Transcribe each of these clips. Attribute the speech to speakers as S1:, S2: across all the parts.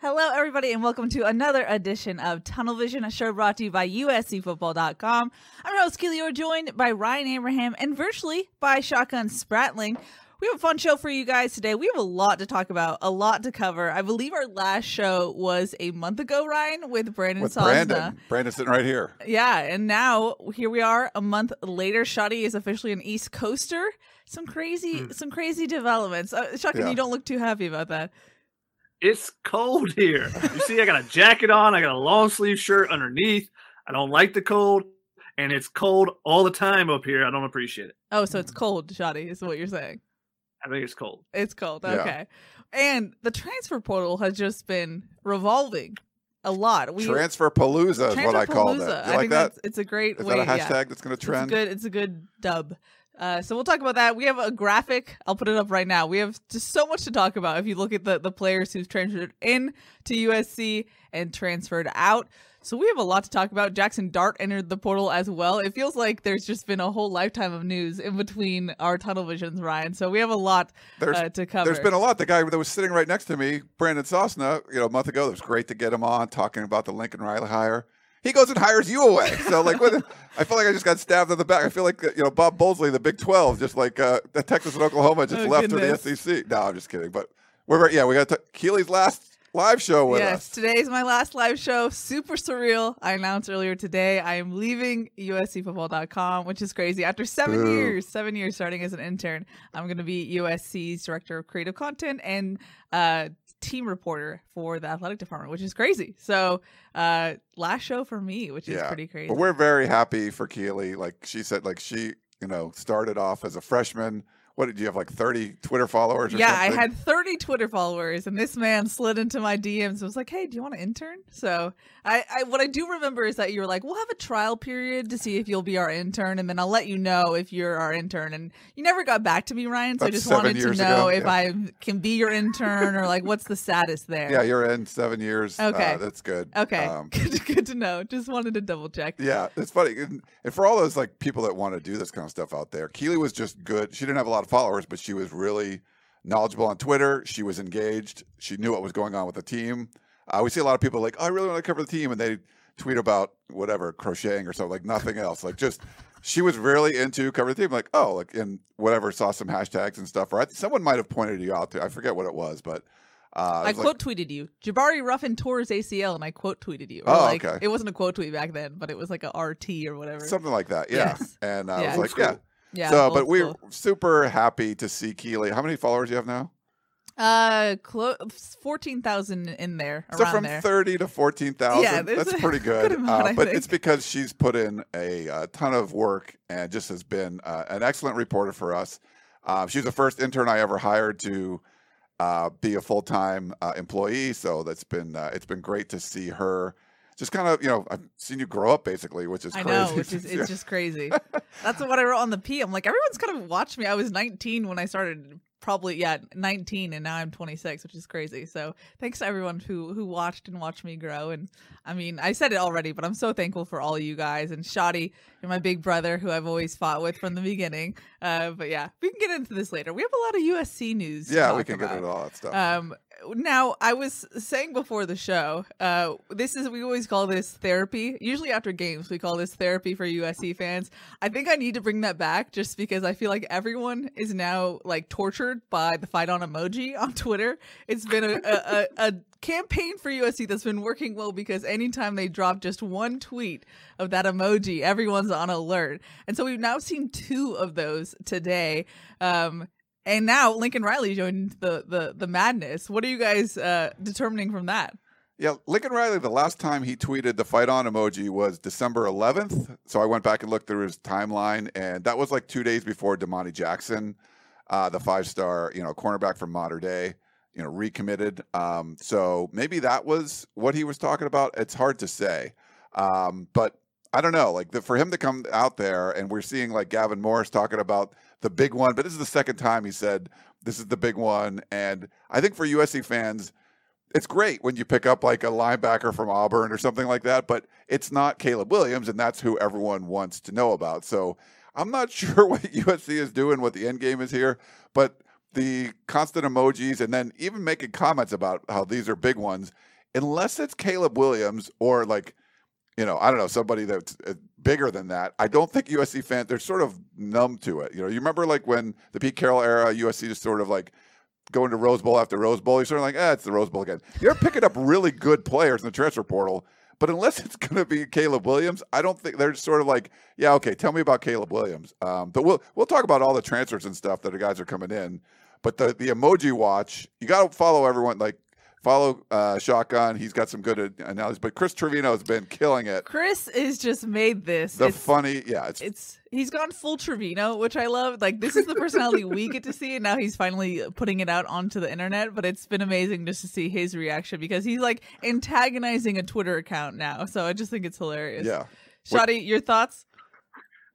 S1: Hello, everybody, and welcome to another edition of Tunnel Vision, a show brought to you by USCFootball.com. I'm your host, Keely. Joined by Ryan Abraham and virtually by Shotgun Spratling. We have a fun show for you guys today. We have a lot to talk about, a lot to cover. I believe our last show was a month ago, Ryan, with Brandon
S2: with
S1: Sosna.
S2: Brandon. Brandon's sitting right here.
S1: Yeah, and now here we are a month later. Shotty is officially an East Coaster. Some crazy, some crazy developments. Uh, Shotgun,
S2: Yeah.
S1: you don't look too happy about that.
S3: It's cold here. You see, I got a jacket on. I got a long sleeve shirt underneath. I don't like the cold, and it's cold all the time up here. I don't appreciate it.
S1: Oh, so it's cold, Shotty, is what you're saying.
S3: I think it's cold.
S1: It's cold.
S2: Yeah.
S1: Okay. And the transfer portal has just been revolving a lot. We
S2: Transfer Palooza is what I call it. You
S1: I
S2: like
S1: think
S2: that?
S1: That's, it's a great
S2: Is
S1: way.
S2: that a
S1: yeah.
S2: hashtag that's going to
S1: It's a
S2: trend?
S1: good. It's a good dub. Uh, so we'll talk about that. We have a graphic. I'll put it up right now. We have just so much to talk about. If you look at the the players who've transferred in to USC and transferred out, so we have a lot to talk about. Jackson Dart entered the portal as well. It feels like there's just been a whole lifetime of news in between our tunnel visions, Ryan. So we have a lot
S2: There's,
S1: uh, to cover.
S2: there's been a lot. The guy that was sitting right next to me, Brandon Sosna, you know, a month ago, it was great to get him on talking about the Lincoln Riley hire. He goes and hires you away. So, like, what, I feel like I just got stabbed in the back. I feel like, you know, Bob Bowlsby, the Big 12, just like uh, the Texas and Oklahoma just
S1: Oh,
S2: left
S1: goodness.
S2: for the SEC. No, I'm just kidding. But we're, yeah, we got to, Keely's last live show with
S1: yes,
S2: us.
S1: today's my last live show. Super surreal. I announced earlier today I am leaving USCFootball.com, which is crazy. After seven years, seven years starting as an intern, I'm going to be USC's director of creative content and uh, team reporter for the athletic department, which is crazy. So, uh, last show for me, which is
S2: Yeah,
S1: pretty crazy.
S2: But we're very happy for Keely. Like she said, like she, you know, started off as a freshman. What did you have, like 30 Twitter followers or
S1: yeah,
S2: something?
S1: I had 30 Twitter followers, and this man slid into my DMs and was like, "Hey, do you want to intern?" So, I, I what I do remember is that you were like, "We'll have a trial period to see if you'll be our intern, and then I'll let you know if you're our intern." And you never got back to me, Ryan. So I just wanted to know
S2: ago,
S1: if
S2: yeah.
S1: I can be your intern or like what's the status there.
S2: Yeah, you're in seven years.
S1: Okay.
S2: Uh, that's good.
S1: Okay,
S2: Um,
S1: good, good to know. Just wanted to double check.
S2: yeah, it's funny. And, and for all those like people that want to do this kind of stuff out there, Keely was just good. She didn't have a lot of followers, but she was really knowledgeable on Twitter. She was engaged. She knew what was going on with the team. Uh, we see a lot of people like, oh, I really want to cover the team, and they tweet about whatever crocheting or something, like nothing else. Like just she was really into covering the team. Like oh, like and whatever saw some hashtags and stuff. Or I, someone might have pointed you out to. I forget what it was, but uh,
S1: I
S2: it was like-
S1: quote tweeted you. Jabari Ruffin tore his ACL, and I quote tweeted you. Or
S2: Oh,
S1: like,
S2: okay.
S1: It wasn't a quote tweet back then, but it was like a RT or whatever.
S2: something like that. Yeah,
S1: Yes.
S2: and uh,
S1: Yeah.
S2: I was
S3: Old
S2: like, yeah.
S1: Yeah.
S2: so, but we're super happy to see Keely. How many followers do you have now?
S1: Uh, clo- fourteen thousand in there
S2: So from
S1: there.
S2: thirty to fourteen thousand.
S1: Yeah,
S2: that's
S1: a
S2: pretty
S1: good
S2: good.
S1: amount,
S2: uh, but it's because she's put in a, uh ton of work and just has been uh, an excellent reporter for us. Uh, she's the first intern I ever hired to uh, be a full time uh, employee. So that's been uh, it's been great to see her. Just kind of, you know, I've seen you grow up basically, which is
S1: I
S2: crazy.
S1: know, which is it's just crazy. That's what I wrote on the P. I'm like, everyone's kind of watched me. I was 19 when I started probably yeah 19 and now i'm 26 which is crazy so thanks to everyone who who watched and watched me grow and i mean i said it already but i'm so thankful for all you guys and Shotty, you're my big brother who i've always fought with from the beginning uh but yeah we can get into this later we have a lot of usc news
S2: Yeah, we can
S1: about.
S2: get into all that stuff.
S1: Um, now I was saying before the show, uh, this is we always call this therapy. Usually after games, we call this therapy for USC fans. I think I need to bring that back just because I feel like everyone is now like tortured by the fight on emoji on Twitter. It's been a, a, a, a campaign for USC that's been working well because anytime they drop just one tweet of that emoji, everyone's on alert. And so we've now seen two of those today. Um, and now Lincoln Riley joined the the the madness. What are you guys uh, determining from that?
S2: Yeah, Lincoln Riley, the last time he tweeted the fight on emoji was December 11th. So I went back and looked through his timeline, and that was like two days before Domani Jackson, uh, the five star, you know, cornerback from Mater Dei, you know, recommitted. Um, so maybe that was what he was talking about. It's hard to say. Um, but I don't know, like the, for him to come out there and we're seeing like Gavin Morris talking about the big one, but this is the second time he said this is the big one. And I think for USC fans, it's great when you pick up like a linebacker from Auburn or something like that, but it's not Caleb Williams, and that's who everyone wants to know about. So I'm not sure what USC is doing, what the end game is here, but the constant emojis and then even making comments about how these are big ones, unless it's Caleb Williams or like, you know, I don't know, somebody that's uh, bigger than that. I don't think USC fans, they're sort of numb to it. You know, you remember like when the Pete Carroll era, USC just sort of like, going to Rose Bowl after Rose Bowl, you're sort of like, ah, it's the Rose Bowl again. You're picking up really good players in the transfer portal, but unless it's going to be Caleb Williams, I don't think they're sort of like, yeah, okay, tell me about Caleb Williams. Um, but we'll we'll talk about all the transfers and stuff that the guys are coming in. But the the emoji watch, you got to follow everyone. Like follow uh, Shotgun. He's got some good analysis. But Chris Trevino has been killing it.
S1: Chris is just made this.
S2: The
S1: it's,
S2: funny, yeah, it's
S1: it's he's gone full Trevino, which I love. Like this is the personality we get to see, and now he's finally putting it out onto the internet. But it's been amazing just to see his reaction because he's like antagonizing a Twitter account now. So I just think it's hilarious.
S2: yeah.
S1: Shotty, your thoughts?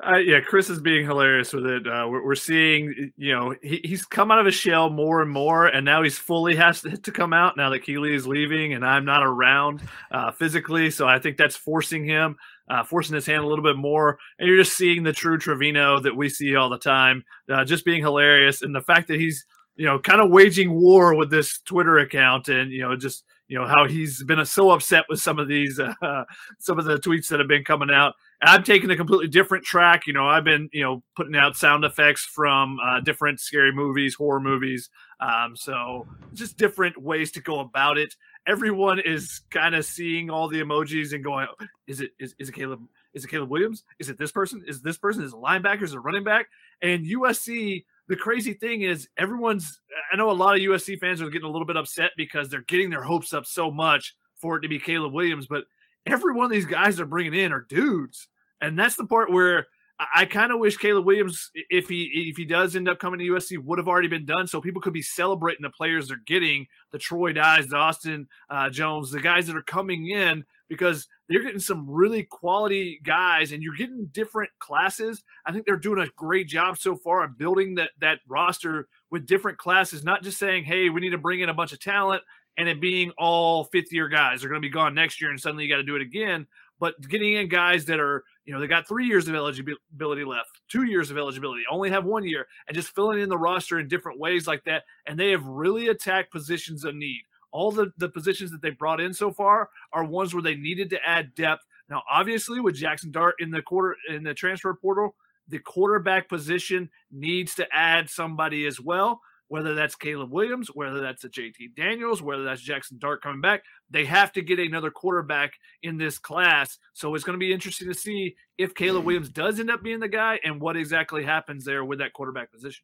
S3: Uh, yeah, Chris is being hilarious with it. Uh, we're, we're seeing, you know, he, he's come out of his shell more and more, and now he's fully has to, to come out now that Keely is leaving and I'm not around uh, physically. So I think that's forcing him, uh, forcing his hand a little bit more. And you're just seeing the true Trevino that we see all the time, uh, just being hilarious. And the fact that he's, you know, kind of waging war with this Twitter account and, you know, just, you know, how he's been so upset with some of these, uh, some of the tweets that have been coming out. I'm taking a completely different track. You know, I've been, you know, putting out sound effects from uh, different scary movies, horror movies. Um, so just different ways to go about it. Everyone is kind of seeing all the emojis and going, is it is, is it Caleb? Is it Caleb Williams? Is it this person? Is this person? Is a linebacker? Is a running back? And USC, the crazy thing is everyone's I know a lot of USC fans are getting a little bit upset because they're getting their hopes up so much for it to be Caleb Williams, but every one of these guys they're bringing in are dudes. And that's the part where I, kind of wish Caleb Williams, if he if he does end up coming to USC, would have already been done, so people could be celebrating the players they're getting, the Troy Dyes, the Austin uh, Jones, the guys that are coming in, because they're getting some really quality guys, and you're getting different classes. I think they're doing a great job so far of building that that roster with different classes, not just saying, "Hey, we need to bring in a bunch of talent." And it being all fifth year guys, they're going to be gone next year, and suddenly you got to do it again. But getting in guys that are you know, they got three years of eligibility left, two years of eligibility, only have one year, and just filling in the roster in different ways like that. And they have really attacked positions of need. All the, the positions that they brought in so far are ones where they needed to add depth. Now, obviously, with Jackson Dart in the quarter in the transfer portal, the quarterback position needs to add somebody as well whether that's Caleb Williams, whether that's a JT Daniels, whether that's Jackson Dart coming back, they have to get another quarterback in this class. So it's going to be interesting to see if Caleb mm. Williams does end up being the guy and what exactly happens there with that quarterback position.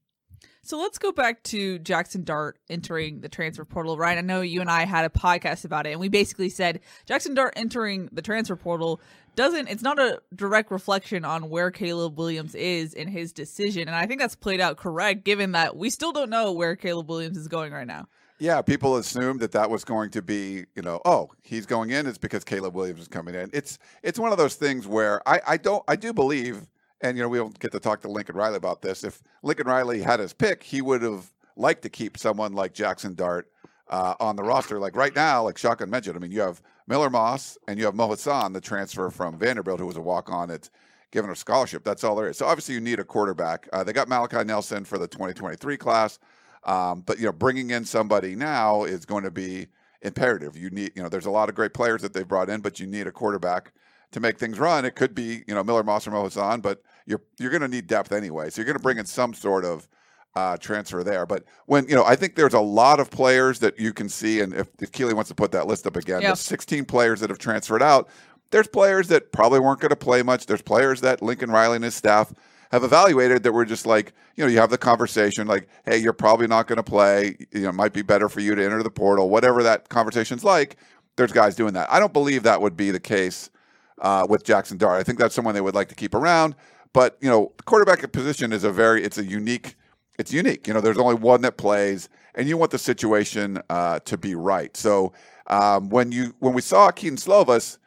S1: So let's go back to Jackson Dart entering the transfer portal. Ryan, I know you and I had a podcast about it, and we basically said Jackson Dart entering the transfer portal doesn't it's not a direct reflection on where Caleb Williams is in his decision. And I think that's played out correct given that we still don't know where Caleb Williams is going right now.
S2: Yeah, people assumed that that was going to be, you know, oh, he's going in. It's because Caleb Williams is coming in. It's it's one of those things where I I don't I do believe, and you know, we don't get to talk to Lincoln Riley about this. If Lincoln Riley had his pick, he would have liked to keep someone like Jackson Dart uh, on the roster. Like right now, like Shotgun mentioned, I mean, you have Miller Moss and you have Mo Hasan, the transfer from Vanderbilt, who was a walk on. It's given a scholarship. That's all there is. So obviously, you need a quarterback. Uh, they got Malachi Nelson for the 2023 class, um, but you know, bringing in somebody now is going to be imperative. You need, you know, there's a lot of great players that they've brought in, but you need a quarterback to make things run. It could be, you know, Miller Moss or Mo Hasan, but you're you're going to need depth anyway. So you're going to bring in some sort of uh, transfer there. But when you know, I think there's a lot of players that you can see, and if, if Keely wants to put that list up again,
S1: Yep.
S2: the 16 players that have transferred out. There's players that probably weren't going to play much. There's players that Lincoln Riley and his staff have evaluated that were just like, you know, you have the conversation like, hey, you're probably not going to play. You know, it might be better for you to enter the portal, whatever that conversation's like. There's guys doing that. I don't believe that would be the case uh, with Jackson Dart. I think that's someone they would like to keep around. But you know, the quarterback position is a very it's a unique it's unique. You know, there's only one that plays, and you want the situation uh, to be right. So um, when you when we saw Keaton Slovis,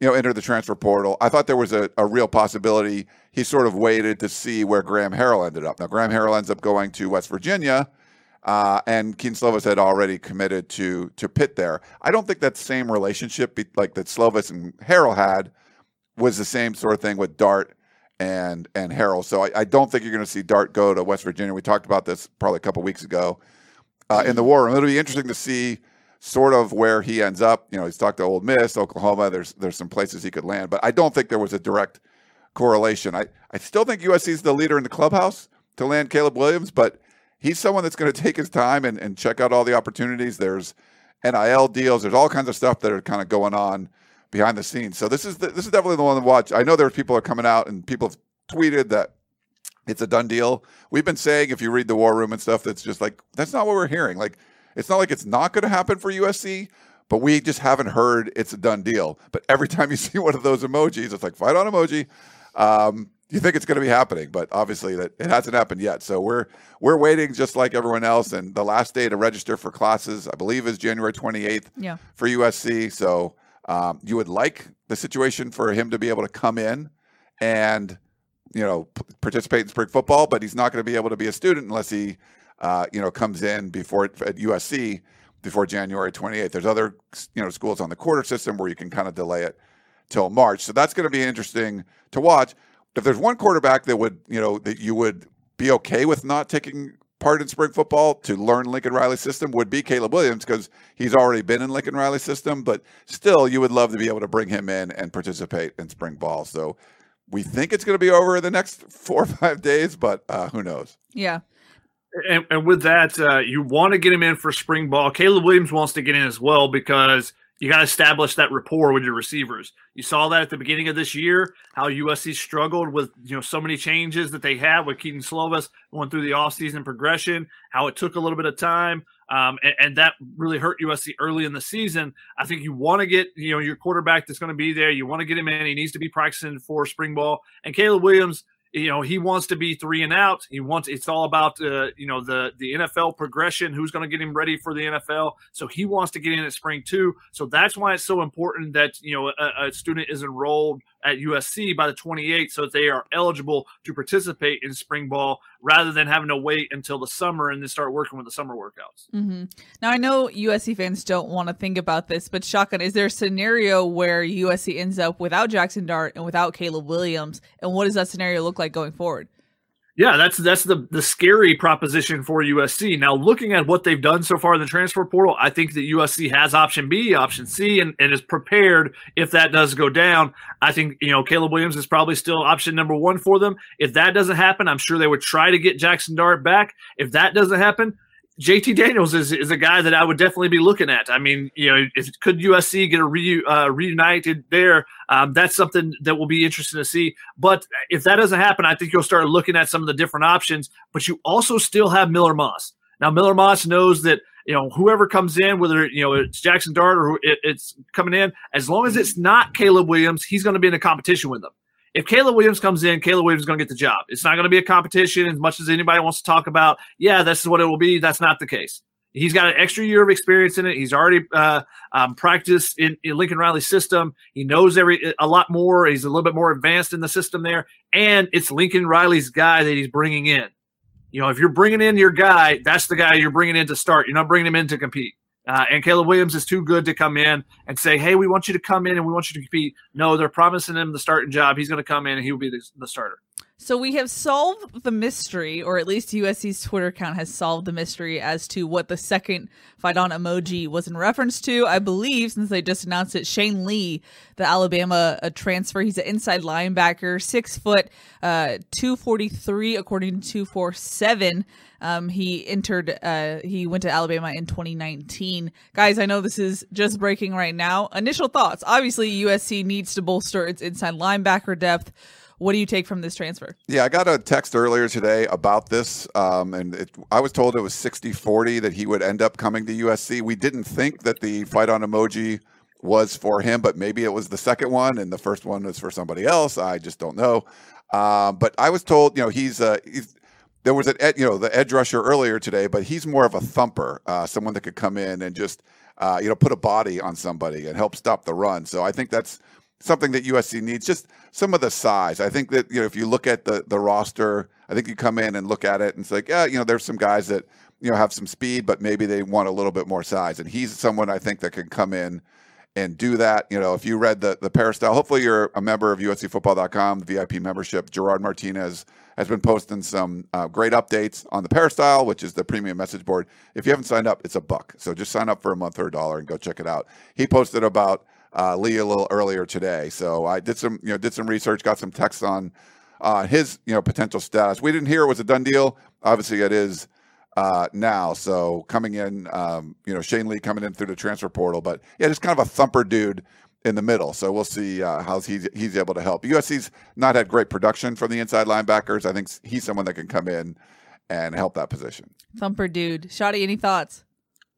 S2: you know, enter the transfer portal, I thought there was a, a real possibility. He sort of waited to see where Graham Harrell ended up. Now Graham Harrell ends up going to West Virginia. Uh, and Keaton Slovis had already committed to to Pitt there. I don't think that same relationship, be, like that Slovis and Harrell had, was the same sort of thing with Dart and and Harrell. So I, I don't think you're going to see Dart go to West Virginia. We talked about this probably a couple weeks ago uh, in the war room. It'll be interesting to see sort of where he ends up. You know, he's talked to Ole Miss, Oklahoma. There's there's some places he could land, but I don't think there was a direct correlation. I, I still think USC is the leader in the clubhouse to land Caleb Williams, but he's someone that's going to take his time and, and check out all the opportunities. There's NIL deals. There's all kinds of stuff that are kind of going on behind the scenes. So this is the, this is definitely the one to watch. I know there's people are coming out and people have tweeted that it's a done deal. We've been saying if you read the war room and stuff, that's just like that's not what we're hearing. Like it's not like it's not going to happen for USC, but we just haven't heard it's a done deal. But every time you see one of those emojis, it's like fight on emoji. Um, you think it's going to be happening, but obviously that it hasn't happened yet. So we're we're waiting just like everyone else. And the last day to register for classes, I believe, is January 28th
S1: Yeah.
S2: for USC. So um, you would like the situation for him to be able to come in and you know p- participate in spring football, but he's not going to be able to be a student unless he uh, you know comes in before at USC before January 28th. There's other you know schools on the quarter system where you can kind of delay it till March. So that's going to be interesting to watch. If there's one quarterback that would you know that you would be okay with not taking part in spring football to learn Lincoln Riley's system would be Caleb Williams because he's already been in Lincoln Riley's system, but still you would love to be able to bring him in and participate in spring ball. So we think it's going to be over in the next four or five days, but uh, who knows?
S1: Yeah.
S3: And, and with that, uh, you want to get him in for spring ball. Caleb Williams wants to get in as well because you got to establish that rapport with your receivers. You saw that at the beginning of this year, how USC struggled with you know so many changes that they had with Keaton Slovis going through the offseason progression, how it took a little bit of time, um, and, and that really hurt USC early in the season. I think you want to get you know your quarterback that's going to be there. You want to get him in. He needs to be practicing for spring ball. And Caleb Williams, you know he wants to be three and out. He wants it's all about uh, you know the the NFL progression. Who's going to get him ready for the NFL? So he wants to get in at spring too. So that's why it's so important that you know a, a student is enrolled at USC by the 28th, so that they are eligible to participate in spring ball rather than having to wait until the summer and then start working with the summer workouts.
S1: hmm Now I know USC fans don't want to think about this, but shotgun, is there a scenario where USC ends up without Jackson Dart and without Caleb Williams, and what does that scenario look like going forward?
S3: Yeah, that's that's the the scary proposition for USC. Now, looking at what they've done so far in the transfer portal, I think that USC has option B, option C, and, and is prepared if that does go down. I think you know Caleb Williams is probably still option number one for them. If that doesn't happen, I'm sure they would try to get Jackson Dart back. If that doesn't happen, JT Daniels is, is a guy that I would definitely be looking at. I mean, you know, if could USC get a re, uh, reunited there? Um, that's something that will be interesting to see. But if that doesn't happen, I think you'll start looking at some of the different options. But you also still have Miller Moss. Now, Miller Moss knows that you know whoever comes in, whether you know it's Jackson Dart or it, it's coming in, as long as it's not Caleb Williams, he's going to be in a competition with them if Caleb Williams comes in, Caleb Williams is going to get the job. It's not going to be a competition as much as anybody wants to talk about. Yeah, this is what it will be. That's not the case. He's got an extra year of experience in it. He's already uh, um, practiced in, in Lincoln Riley's system. He knows every a lot more. He's a little bit more advanced in the system there, and it's Lincoln Riley's guy that he's bringing in. You know, if you're bringing in your guy, that's the guy you're bringing in to start. You're not bringing him in to compete. Uh, and Caleb Williams is too good to come in and say, "Hey, we want you to come in and we want you to compete." No, they're promising him the starting job. He's going to come in and he will be the, the starter.
S1: So we have solved the mystery, or at least USC's Twitter account has solved the mystery as to what the second fight on emoji was in reference to. I believe, since they just announced it, Shane Lee, the Alabama uh, transfer, he's an inside linebacker, six foot, uh, two forty three according to two four seven. Um, he entered, uh, he went to Alabama in 2019. Guys, I know this is just breaking right now. Initial thoughts. Obviously, USC needs to bolster its inside linebacker depth. What do you take from this transfer?
S2: Yeah, I got a text earlier today about this, um, and it, I was told it was 60 40 that he would end up coming to USC. We didn't think that the fight on emoji was for him, but maybe it was the second one and the first one was for somebody else. I just don't know. Uh, but I was told, you know, he's, uh, he's there was an ed, you know the edge rusher earlier today, but he's more of a thumper, uh, someone that could come in and just uh, you know put a body on somebody and help stop the run. So I think that's something that USC needs. Just some of the size. I think that you know if you look at the the roster, I think you come in and look at it and say, yeah, you know, there's some guys that you know have some speed, but maybe they want a little bit more size. And he's someone I think that can come in and do that. You know, if you read the the peristyle, hopefully you're a member of USCFootball.com, VIP membership. Gerard Martinez has been posting some uh, great updates on the peristyle, which is the premium message board. If you haven't signed up, it's a buck. So just sign up for a month or a dollar and go check it out. He posted about uh, Lee a little earlier today. So I did some, you know, did some research, got some texts on uh, his, you know, potential status. We didn't hear it was a done deal. Obviously, it is uh, now. So coming in, um, you know, Shane Lee coming in through the transfer portal, but yeah, just kind of a thumper dude in the middle. So we'll see uh, how he's he's able to help. USC's not had great production from the inside linebackers. I think he's someone that can come in and help that position.
S1: Thumper dude, Shotty, any thoughts?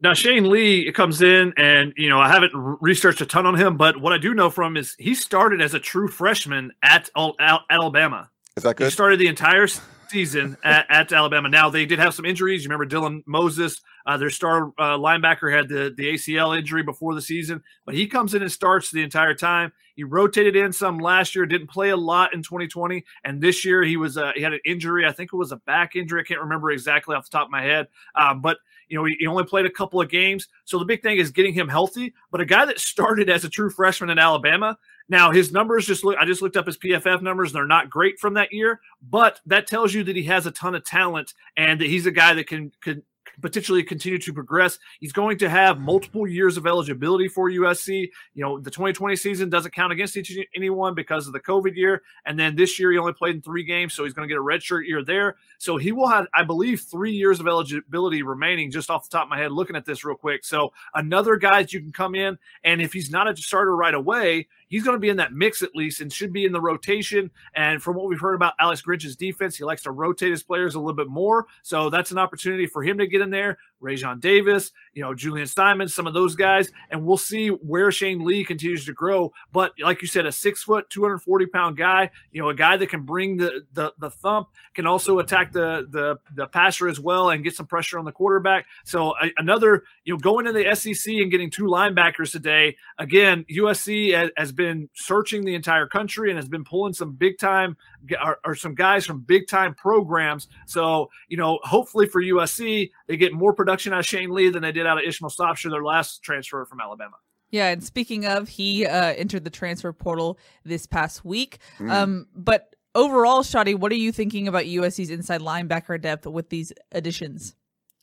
S3: Now Shane Lee comes in, and you know I haven't researched a ton on him, but what I do know from him is he started as a true freshman at, at Alabama.
S2: Is that good?
S3: He started the entire season at, at, Alabama. Now they did have some injuries. You remember Dylan Moses, uh, their star uh, linebacker, had the the ACL injury before the season, but he comes in and starts the entire time. He rotated in some last year, didn't play a lot in 2020, and this year he was uh, he had an injury. I think it was a back injury. I can't remember exactly off the top of my head, uh, but you know, he, he, only played a couple of games. So the big thing is getting him healthy. But a guy that started as a true freshman in Alabama, now his numbers just look I just looked up his PFF numbers, and they're not great from that year, but that tells you that he has a ton of talent and that he's a guy that can can potentially continue to progress. He's going to have mm. multiple years of eligibility for USC. You know, the 2020 season doesn't count against each, anyone because of the COVID year. And then this year, he only played in three games, so he's going to get a redshirt year there. So he will have, I believe, three years of eligibility remaining just off the top of my head, looking at this real quick. So another guy that you can come in, and if he's not a starter right away, he's going to be in that mix at least and should be in the rotation. And from what we've heard about Alex Grinch's defense, he likes to rotate his players a little bit more. So that's an opportunity for him to get in there. Raesjon Davis, you know, Julien Simon, some of those guys, and we'll see where Shane Lee continues to grow. But like you said, a six foot, 240 pound guy, you know, a guy that can bring the the, the thump, can also attack the, the the passer as well and get some pressure on the quarterback. So another, you know, going to the SEC and getting two linebackers today. Again, USC has, has been searching the entire country and has been pulling some big time or, or some guys from big time programs. So you know, hopefully for USC, they get more production out of Shane Lee than they did out of Ishmael Sopsher, their last transfer from Alabama.
S1: Yeah, and speaking of, he uh, entered the transfer portal this past week. Mm. Um, but overall, Shotty, what are you thinking about USC's inside linebacker depth with these additions?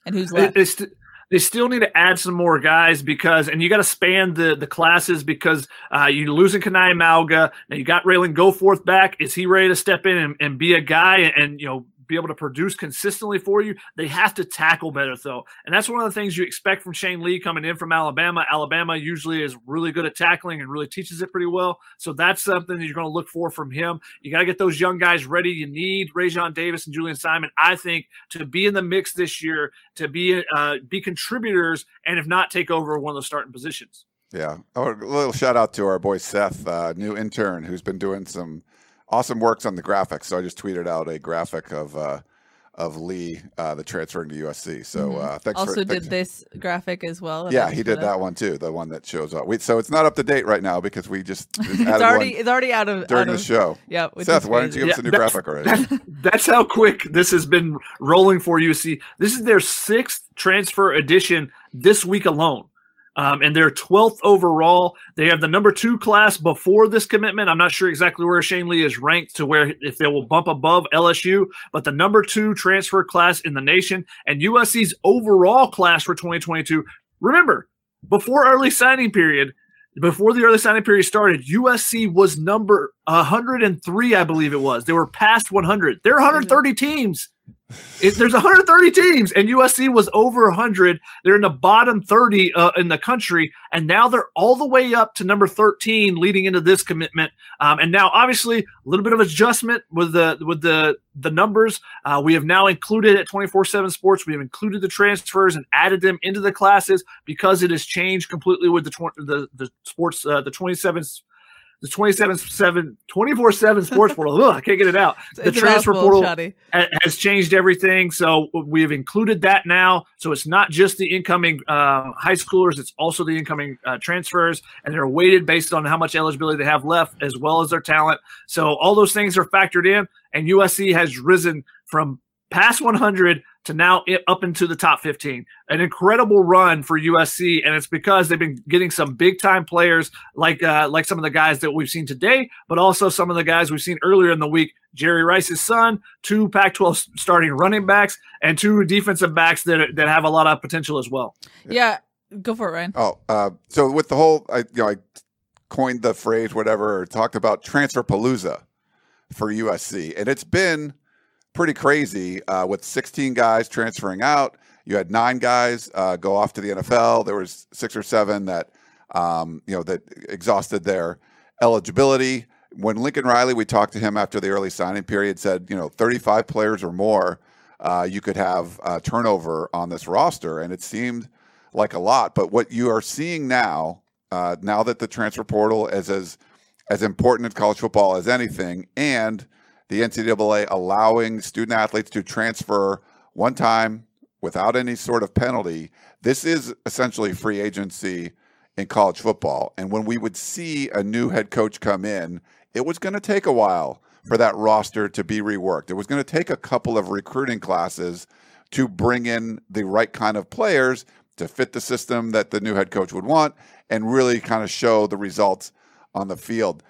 S1: And who's left?
S3: It, it's, they still need to add some more guys because, and you got to span the the classes because uh, you're losing Kanai Mauga. Now you got Ralen Goforth back. Is he ready to step in and, and be a guy and, and you know be able to produce consistently for you. They have to tackle better, though. And that's one of the things you expect from Shane Lee coming in from Alabama. Alabama usually is really good at tackling and really teaches it pretty well. So that's something that you're going to look for from him. You got to get those young guys ready. You need Raesjon Davis and Julien Simon, I think, to be in the mix this year, to be uh, be contributors, and if not, take over one of the starting positions.
S2: Yeah. Oh, a little shout out to our boy Seth, uh, new intern, who's been doing some awesome works on the graphics. So I just tweeted out a graphic of uh, of Lee, uh, the transferring to USC. So
S1: Mhm.
S2: uh, thanks.
S1: also
S2: for,
S1: did
S2: thanks-
S1: this graphic as well.
S2: Yeah, he did that one too. The one that shows up. We, so it's not up to date right now because we just
S1: It's
S2: added
S1: already it's already out of
S2: during
S1: out
S2: the
S1: of,
S2: show.
S1: Yeah,
S2: Seth, why don't you
S1: crazy.
S2: give us a new graphic already?
S3: That- that's how quick this has been rolling for USC. This is their sixth transfer edition this week alone. Um, and they're 12th overall. They have the number two class before this commitment. I'm not sure exactly where Shane Lee is ranked to where if they will bump above LSU, but the number two transfer class in the nation and USC's overall class for 2022. Remember, before early signing period, before the early signing period started, USC was number 103, I believe it was. They were past 100. There are 130 teams. It, there's 130 teams, and USC was over 100. They're in the bottom 30 uh, in the country, and now they're all the way up to number 13, leading into this commitment. Um, and now, obviously, a little bit of adjustment with the with the the numbers. Uh, we have now included at 24/7 Sports. We have included the transfers and added them into the classes because it has changed completely with the tw- the the sports uh, the 27 the 27 7 24 7 sports portal Ugh, i can't get it out the
S1: It's
S3: transfer portal ha- has changed everything. So we've included that now. So it's not just the incoming uh, high schoolers; it's also the incoming uh, transfers, and they're weighted based on how much eligibility they have left, as well as their talent. So all those things are factored in, and USC has risen from past 100 to now up into the top 15. An incredible run for USC, and it's because they've been getting some big time players like uh, like some of the guys that we've seen today, but also some of the guys we've seen earlier in the week. Jerry Rice's son, two Pac-12 starting running backs, and two defensive backs that that have a lot of potential as well.
S1: Yeah, go for it, Ryan.
S2: Oh, uh, so with the whole, I you know, I coined the phrase, whatever, or talked about transfer palooza for USC, and it's been pretty crazy uh, with 16 guys transferring out. You had nine guys uh, go off to the NFL. There was six or seven that um, you know that exhausted their eligibility. When Lincoln Riley, we talked to him after the early signing period, said you know 35 players or more, uh, you could have uh, turnover on this roster, and it seemed like a lot. But what you are seeing now, uh, now that the transfer portal is as as important in college football as anything, and the NCAA allowing student athletes to transfer one time without any sort of penalty, this is essentially free agency in college football. And when we would see a new head coach come in, it was going to take a while for that roster to be reworked. It was going to take a couple of recruiting classes to bring in the right kind of players to fit the system that the new head coach would want and really kind of show the results on the field.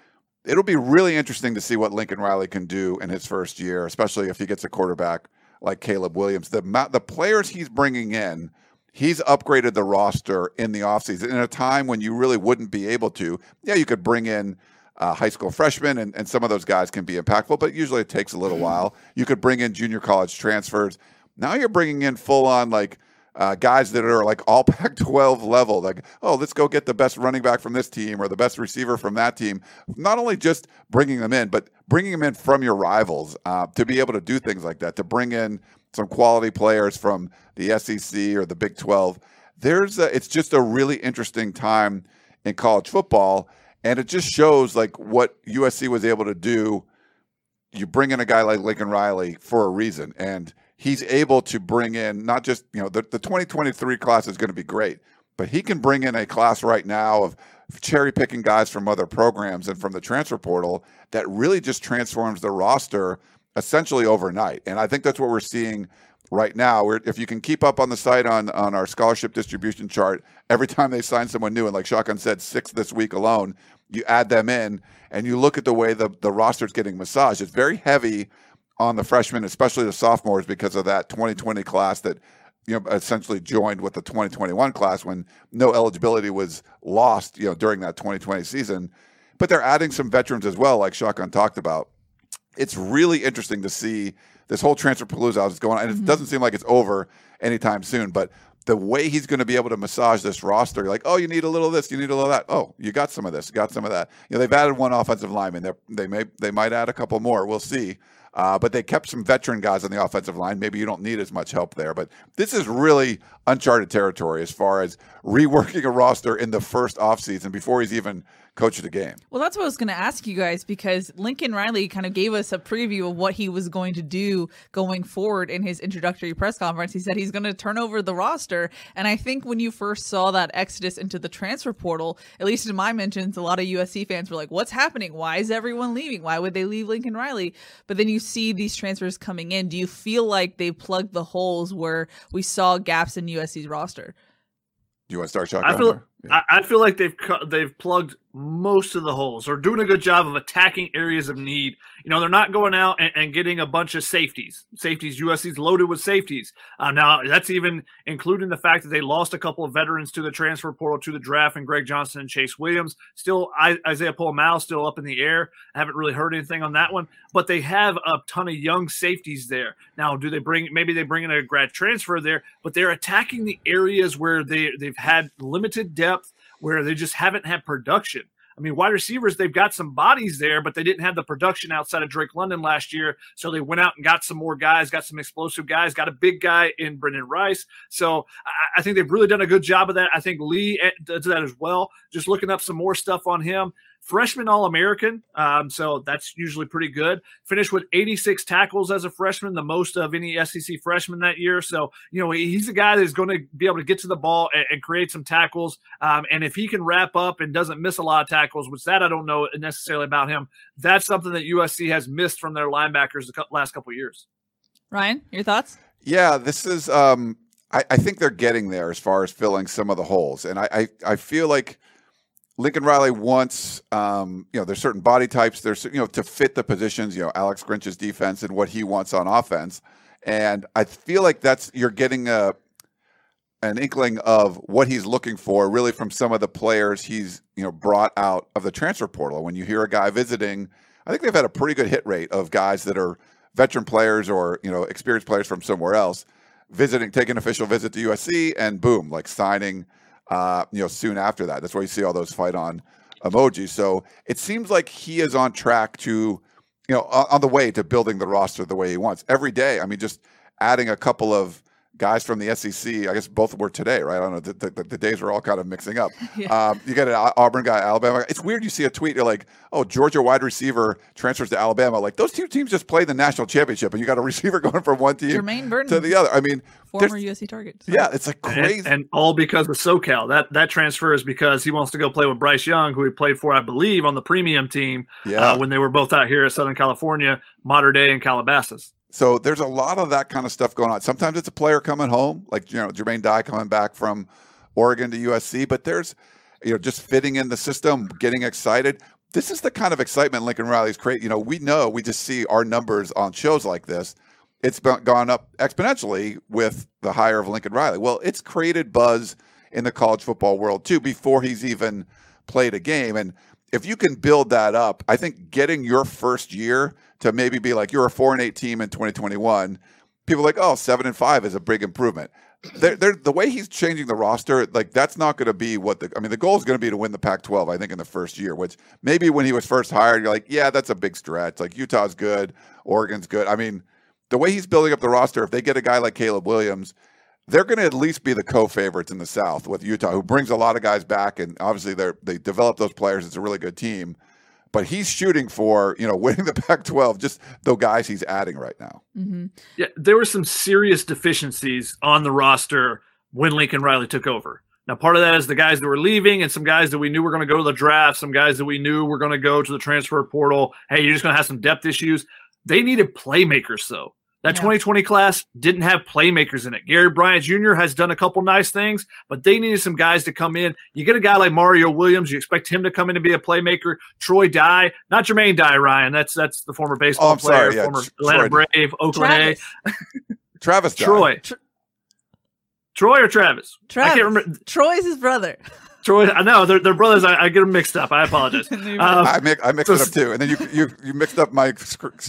S2: It'll be really interesting to see what Lincoln Riley can do in his first year, especially if he gets a quarterback like Caleb Williams. The the players he's bringing in, he's upgraded the roster in the offseason in a time when you really wouldn't be able to. Yeah, you could bring in uh, high school freshmen, and, and some of those guys can be impactful, but usually it takes a little while. You could bring in junior college transfers. Now you're bringing in full on like uh, guys that are like all Pac 12 level. Like, oh, let's go get the best running back from this team or the best receiver from that team. Not only just bringing them in, but bringing them in from your rivals uh, to be able to do things like that, to bring in some quality players from the SEC or the Big 12. There's a, it's just a really interesting time in college football. And it just shows like what USC was able to do. You bring in a guy like Lincoln Riley for a reason. And he's able to bring in not just, you know, the, the 2023 class is going to be great, but he can bring in a class right now of cherry picking guys from other programs and from the transfer portal that really just transforms the roster essentially overnight. And I think that's what we're seeing right now. We're, if you can keep up on the site on, on our scholarship distribution chart, every time they sign someone new, and like Shotgun said, six this week alone, you add them in and you look at the way the, the roster is getting massaged. It's very heavy on the freshmen, especially the sophomores, because of that 2020 class that you know essentially joined with the 2021 class when no eligibility was lost, you know, during that 2020 season. But they're adding some veterans as well, like Shotgun talked about. It's really interesting to see this whole transfer palooza is going on, and it mm-hmm. doesn't seem like it's over anytime soon. But the way he's going to be able to massage this roster, like, oh, you need a little of this, you need a little of that. Oh, you got some of this, got some of that. You know, they've added one offensive lineman. They're, they may they might add a couple more. We'll see. Uh, but they kept some veteran guys on the offensive line. Maybe you don't need as much help there. But this is really uncharted territory as far as reworking a roster in the first offseason before he's even coached a game.
S1: Well, that's what I was going to ask you guys because Lincoln Riley kind of gave us a preview of what he was going to do going forward in his introductory press conference. He said he's going to turn over the roster. And I think when you first saw that exodus into the transfer portal, at least in my mentions, a lot of USC fans were like, what's happening? Why is everyone leaving? Why would they leave Lincoln Riley? But then you see these transfers coming in. Do you feel like they plugged the holes where we saw gaps in USC's roster?
S2: Do you want to start, Chuck?
S3: I feel, yeah. I, I feel like they've they've plugged most of the holes or doing a good job of attacking areas of need. You know, they're not going out and, and getting a bunch of safeties. Safeties, USC's loaded with safeties. Uh, now, that's even including the fact that they lost a couple of veterans to the transfer portal to the draft and Greg Johnson and Chase Williams. Still, I, Isaiah Pola-Mao still up in the air. I haven't really heard anything on that one, but they have a ton of young safeties there. Now, do they bring, maybe they bring in a grad transfer there, but they're attacking the areas where they, they've had limited depth where they just haven't had production. I mean, wide receivers, they've got some bodies there, but they didn't have the production outside of Drake London last year. So they went out and got some more guys, got some explosive guys, got a big guy in Brenden Rice. So I, I think they've really done a good job of that. I think Lee eh, does that as well. Just looking up some more stuff on him freshman All American. Um, so that's usually pretty good. Finished with 86 tackles as a freshman, the most of any SEC freshman that year. So, you know, he's a guy that's going to be able to get to the ball and, and create some tackles. Um, and if he can wrap up and doesn't miss a lot of tackles, which that I don't know necessarily about him, that's something that USC has missed from their linebackers the last couple years.
S1: Ryan, your thoughts?
S2: Yeah, this is. Um, I, I think they're getting there as far as filling some of the holes, and I, I, I feel like – Lincoln Riley wants, um, you know, there's certain body types. There's, you know, to fit the positions. You know, Alex Grinch's defense and what he wants on offense. And I feel like that's you're getting a an inkling of what he's looking for, really, from some of the players he's you know brought out of the transfer portal. When you hear a guy visiting, I think they've had a pretty good hit rate of guys that are veteran players or you know experienced players from somewhere else visiting, taking an official visit to USC, and boom, like signing uh, you know, soon after that. That's why you see all those fight on emojis. So it seems like he is on track to, you know, on the way to building the roster the way he wants every day. I mean, just adding a couple of guys from the SEC. I guess both were today, right? I don't know. The, the, the days were all kind of mixing up. Yeah. Um, you get an Auburn guy, Alabama. It's weird. You see a tweet. You're like, oh, Georgia wide receiver transfers to Alabama. Like those two teams just played the national championship, and you got a receiver going from one team to the other. I mean,
S1: former USC target.
S2: So. Yeah, it's like crazy,
S3: and, and, all because of SoCal. That that transfer is because he wants to go play with Bryce Young, who he played for, I believe, on the premium team. Yeah. Uh, when they were both out here at Southern California, Mater Dei and Calabasas.
S2: So there's a lot of that kind of stuff going on. Sometimes it's a player coming home, like you know Jermaine Dye coming back from Oregon to USC, but there's you know just fitting in the system, getting excited. This is the kind of excitement Lincoln Riley's create. You know, we know we just see our numbers on shows like this. It's been, gone up exponentially with the hire of Lincoln Riley. Well, it's created buzz in the college football world too before he's even played a game. And if you can build that up, I think getting your first year to maybe be like you're a four and eight team in 2021. People like, oh, seven and five is a big improvement. They're, they're, the way he's changing the roster, like that's not going to be what the. I mean, the goal is going to be to win the Pac-12. I think in the first year, which maybe when he was first hired, you're like, yeah, that's a big stretch. Like Utah's good, Oregon's good. I mean, the way he's building up the roster, if they get a guy like Caleb Williams, they're going to at least be the co-favorites in the South with Utah, who brings a lot of guys back, and obviously they're they develop those players. It's a really good team but he's shooting for you know winning the Pac-12. Just the guys he's adding right now.
S1: Mm-hmm.
S3: Yeah, there were some serious deficiencies on the roster when Lincoln Riley took over. Now, part of that is the guys that were leaving, and some guys that we knew were going to go to the draft, some guys that we knew were going to go to the transfer portal. Hey, you're just going to have some depth issues. They needed playmakers, though. That yeah. 2020 class didn't have playmakers in it. Gary Bryant Jr. has done a couple nice things, but they needed some guys to come in. You get a guy like Mario Williams, you expect him to come in and be a playmaker. Troy Dye, not Jermaine Dye, Ryan. That's that's the former baseball
S2: oh,
S3: player,
S2: sorry, yeah.
S3: former Atlanta Troy. Brave, Oakland
S2: Travis. A. Travis
S3: Troy. Troy or Travis?
S1: Travis. I can't remember. Troy's his brother.
S3: Troy, I know they're, they're brothers. I, I, get them mixed up. I apologize.
S2: um, I, mix, I mixed so, it up too, and then you you you mixed up my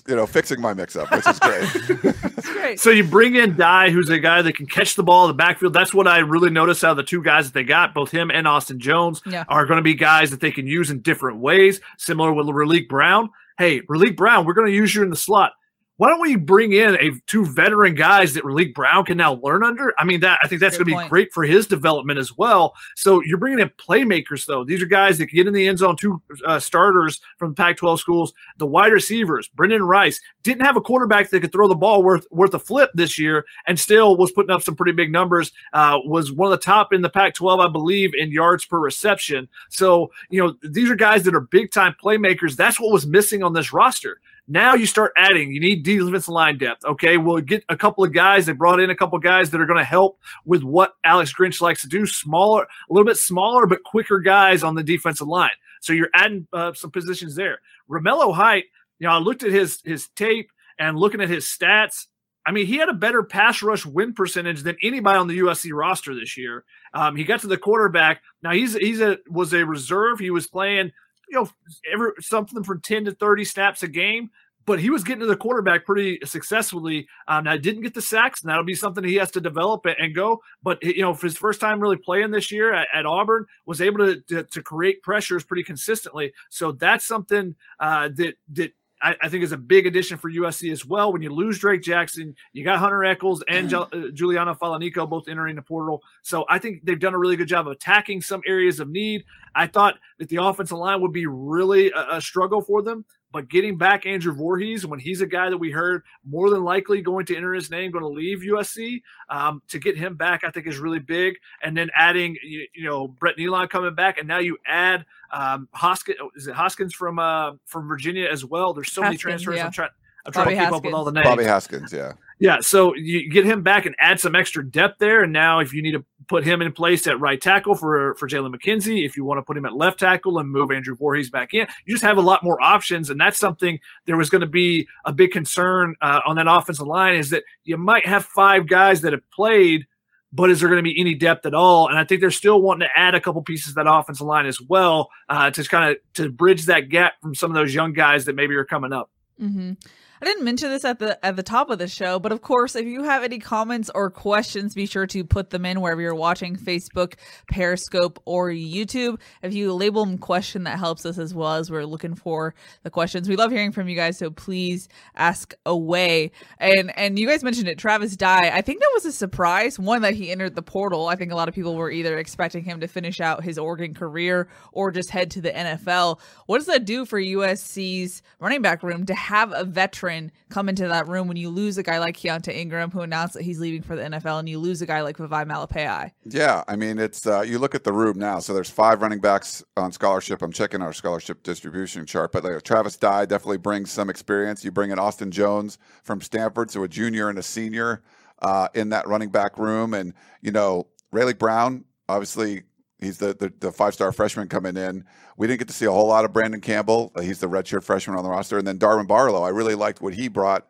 S2: you know fixing my mix up, which is great.
S1: Great.
S3: So you bring in Dye, who's a guy that can catch the ball in the backfield. That's what I really noticed out of the two guys that they got. Both him and Austin Jones
S1: yeah.
S3: are going to be guys that they can use in different ways, similar with Raleek Brown. Hey, Raleek Brown, we're going to use you in the slot why don't we bring in a two veteran guys that Raleek Brown can now learn under? I mean, that I think that's going to be great for his development as well. So you're bringing in playmakers, though. These are guys that can get in the end zone. Two uh, starters from the Pac-12 schools. The wide receivers, Brenden Rice, didn't have a quarterback that could throw the ball worth worth a flip this year, and still was putting up some pretty big numbers. Uh, was one of the top in the Pac-12, I believe, in yards per reception. So you know, these are guys that are big time playmakers. That's what was missing on this roster. Now you start adding. You need defensive line depth. Okay, we'll get a couple of guys. They brought in a couple of guys that are going to help with what Alex Grinch likes to do. Smaller, a little bit smaller, but quicker guys on the defensive line. So you're adding uh, some positions there. Romello Height. You know, I looked at his his tape and looking at his stats. I mean, he had a better pass rush win percentage than anybody on the USC roster this year. Um, he got to the quarterback. Now he's he's a was a reserve. He was playing you know, every, something from 10 to 30 snaps a game, but he was getting to the quarterback pretty successfully. Um, now, didn't get the sacks, and that'll be something he has to develop and go. But, you know, for his first time really playing this year at, at Auburn, was able to, to, to, create pressures pretty consistently. So that's something uh, that, that I, I, think is a big addition for USC as well. When you lose Drake Jackson, you got Hunter Echols and uh, Juliano Falaniko both entering the portal. So I think they've done a really good job of attacking some areas of need. I thought that the offensive line would be really a, a struggle for them. But getting back Andrew Voorhees when he's a guy that we heard more than likely going to enter his name, going to leave USC, um, to get him back, I think is really big. And then adding, you, you know, Brett Neilon coming back, and now you add um, Hoskins. Is it Hoskins from uh, from Virginia as well? There's so Haskins, many transfers. Yeah. I'm trying. I'm trying Bobby to keep Haskins. up with all the names.
S2: Bobby Haskins, yeah.
S3: Yeah, so you get him back and add some extra depth there. And now, if you need to put him in place at right tackle for for Jalen McKenzie, if you want to put him at left tackle and move Andrew Voorhees back in, you just have a lot more options. And that's something there was going to be a big concern uh, on that offensive line is that you might have five guys that have played, but is there going to be any depth at all? And I think they're still wanting to add a couple pieces of that offensive line as well uh, to kind of to bridge that gap from some of those young guys that maybe are coming up.
S1: Mm-hmm. I didn't mention this at the at the top of the show, but of course, if you have any comments or questions, be sure to put them in wherever you're watching Facebook, Periscope, or YouTube. If you label them question, that helps us as well as we're looking for the questions. We love hearing from you guys, so please ask away. And and you guys mentioned it, Travis Dye. I think that was a surprise. One that he entered the portal. I think a lot of people were either expecting him to finish out his Oregon career or just head to the NFL. What does that do for USC's running back room to have a veteran? Veteran come into that room when you lose a guy like Keaontay Ingram who announced that he's leaving for the NFL and you lose a guy like Vavae Malepeai.
S2: Yeah, I mean it's uh, you look at the room now. So there's five running backs on scholarship. I'm checking our scholarship distribution chart, but like Travis Dye definitely brings some experience. You bring in Austin Jones from Stanford, so a junior and a senior uh, in that running back room, and you know Raleek Brown obviously He's the, the, the five star freshman coming in. We didn't get to see a whole lot of Brandon Campbell. He's the redshirt freshman on the roster. And then Darwin Barlow. I really liked what he brought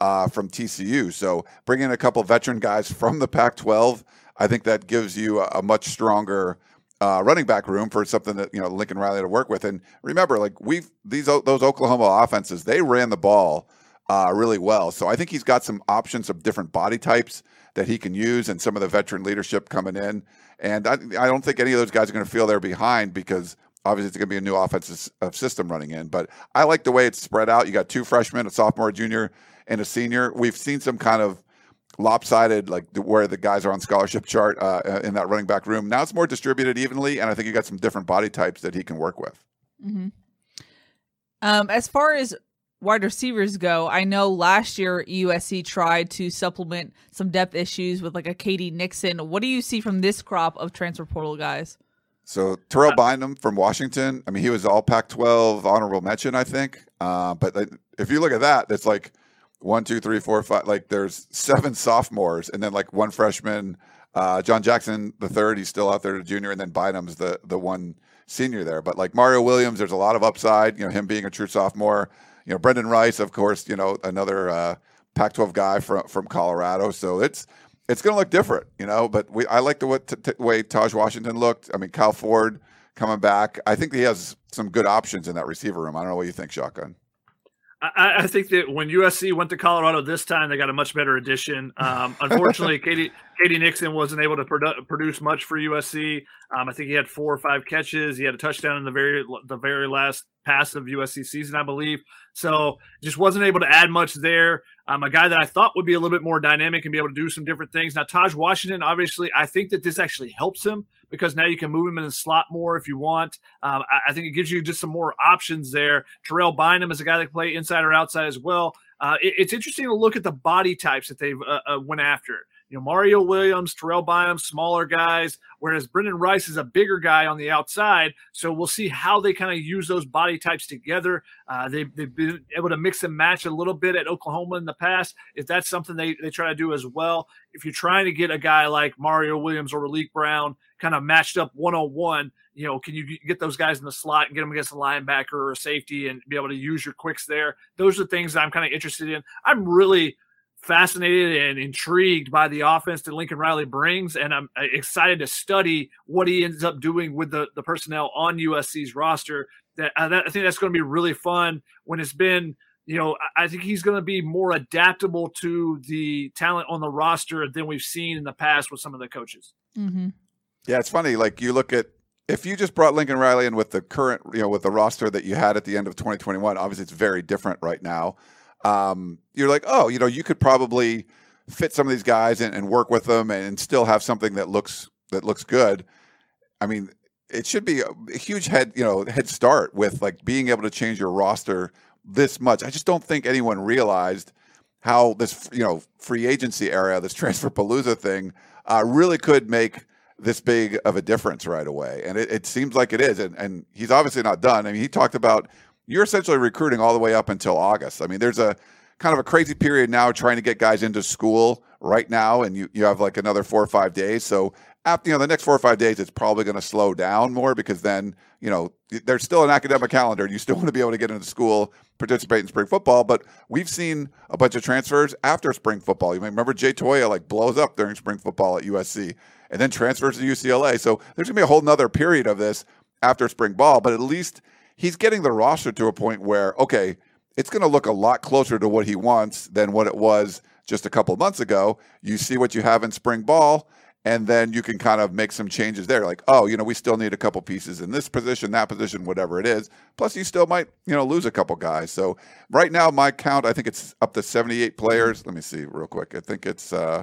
S2: uh, from TCU. So bringing a couple veteran guys from the Pac 12, I think that gives you a, a much stronger. Uh, running back room for something that you know Lincoln Riley to work with, and remember, like we've these those Oklahoma offenses, they ran the ball uh, really well. So I think he's got some options of different body types that he can use, and some of the veteran leadership coming in. And I, I don't think any of those guys are going to feel they're behind because obviously it's going to be a new offensive system running in. But I like the way it's spread out. You got two freshmen, a sophomore, a junior, and a senior. We've seen some kind of lopsided, like where the guys are on scholarship chart uh, uh, in that running back room. Now it's more distributed evenly, and I think you got some different body types that he can work with.
S1: Mm-hmm. Um, as far as wide receivers go, I know last year USC tried to supplement some depth issues with like a KD Nixon. What do you see from this crop of transfer portal guys?
S2: So Terrell Bynum from Washington. I mean, he was all Pac-12 honorable mention, I think. Uh, but if you look at that, it's like one, two, three, four, five. Like there's seven sophomores, and then like one freshman. Uh, John Jackson the third, he's still out there, the junior, and then Bynum's the the one senior there. But like Mario Williams, there's a lot of upside. You know, him being a true sophomore you know, Brenden Rice, of course, you know, another uh, Pac-12 guy from from Colorado. So it's it's going to look different, you know. But we I like the way, t- t- way Tahj Washington looked. I mean, Kyle Ford coming back. I think he has some good options in that receiver room. I don't know what you think, Shotgun.
S3: I, I, think that when USC went to Colorado this time, they got a much better addition. Um, unfortunately, Katie KD Nixon wasn't able to produ- produce much for USC. Um, I think he had four or five catches. He had a touchdown in the very the very last pass of USC season, I believe. So just wasn't able to add much there. Um, a guy that I thought would be a little bit more dynamic and be able to do some different things. Now, Tahj Washington, obviously, I think that this actually helps him because now you can move him in the slot more if you want. Um, I, I, think it gives you just some more options there. Terrell Bynum is a guy that can play inside or outside as well. Uh, it, it's interesting to look at the body types that they've uh, uh, went after you know, Mario Williams, Terrell Bynum, smaller guys, whereas Brenden Rice is a bigger guy on the outside. So we'll see how they kind of use those body types together. Uh, they, they've been able to mix and match a little bit at Oklahoma in the past. If that's something they, they try to do as well, if you're trying to get a guy like Mario Williams or Raleek Brown kind of matched up one on one, you know, can you get those guys in the slot and get them against a linebacker or a safety and be able to use your quicks there? Those are things I'm kind of interested in. I'm really fascinated and intrigued by the offense that Lincoln Riley brings, and I'm uh, excited to study what he ends up doing with the, the personnel on USC's roster. That, uh, that I think that's going to be really fun when it's been. You know, I think he's going to be more adaptable to the talent on the roster than we've seen in the past with some of the coaches.
S1: Mm-hmm.
S2: Yeah, it's funny. Like you look at if you just brought Lincoln Riley in with the current, you know, with the roster that you had at the end of 2021, obviously it's very different right now um, you're like, oh, you know, you could probably fit some of these guys and, and work with them and still have something that looks that looks good. I mean, it should be a, huge head, you know, head start with like being able to change your roster this much. I just don't think anyone realized how this, you know, free agency area, this transfer palooza thing, uh, really could make this big of a difference right away. And it, it seems like it is. And, and he's obviously not done. I mean, he talked about you're essentially recruiting all the way up until August. I mean, there's a kind of a crazy period now trying to get guys into school right now, and you, you have like another four or five days. So after you know the next four or five days, it's probably going to slow down more because then you know there's still an academic calendar. You still want to be able to get into school, participate in spring football. But we've seen a bunch of transfers after spring football. You may remember Jay Toia like blows up during spring football at USC and then transfers to UCLA. So there's going to be a whole nother period of this after spring ball. But at least he's getting the roster to a point where, okay, it's going to look a lot closer to what he wants than what it was just a couple months ago. You see what you have in spring ball, and then you can kind of make some changes there. Like, oh, you know, we still need a couple pieces in this position, that position, whatever it is. Plus, you still might, you know, lose a couple guys. So right now, my count, I think it's up to 78 players. Let me see real quick. I think it's uh,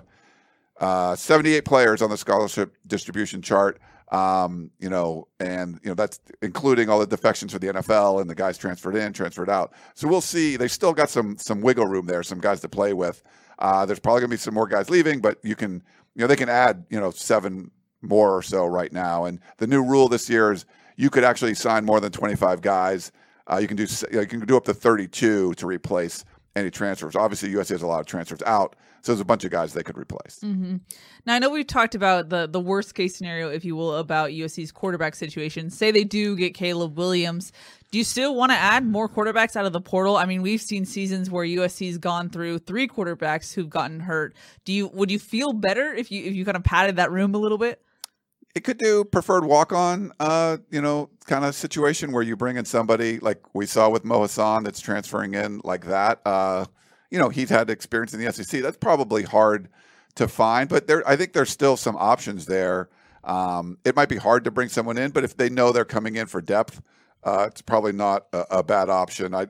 S2: uh, 78 players on the scholarship distribution chart. Um, you know, and you know that's including all the defections for the NFL and the guys transferred in, transferred out. So we'll see. They still got some some wiggle room there, some guys to play with. Uh, there's probably gonna be some more guys leaving, but you can, you know, they can add, you know, seven more or so right now. And the new rule this year is you could actually sign more than 25 guys. Uh, you can do you can do up to 32 to replace any transfers. Obviously, USC has a lot of transfers out, so there's a bunch of guys they could replace.
S1: Mm-hmm. Now, I know we've talked about the the worst case scenario, if you will, about USC's quarterback situation. Say they do get Caleb Williams. Do you still want to add more quarterbacks out of the portal? I mean, we've seen seasons where USC's gone through three quarterbacks who've gotten hurt. Do you would you feel better if you if you kind of padded that room a little bit?
S2: it could do preferred walk on, uh, you know, kind of situation where you bring in somebody like we saw with Mo Hasan that's transferring in like that. Uh, you know, he's had experience in the SEC. That's probably hard to find, but there, I think there's still some options there. Um, it might be hard to bring someone in, but if they know they're coming in for depth, uh, it's probably not a, a, bad option. I,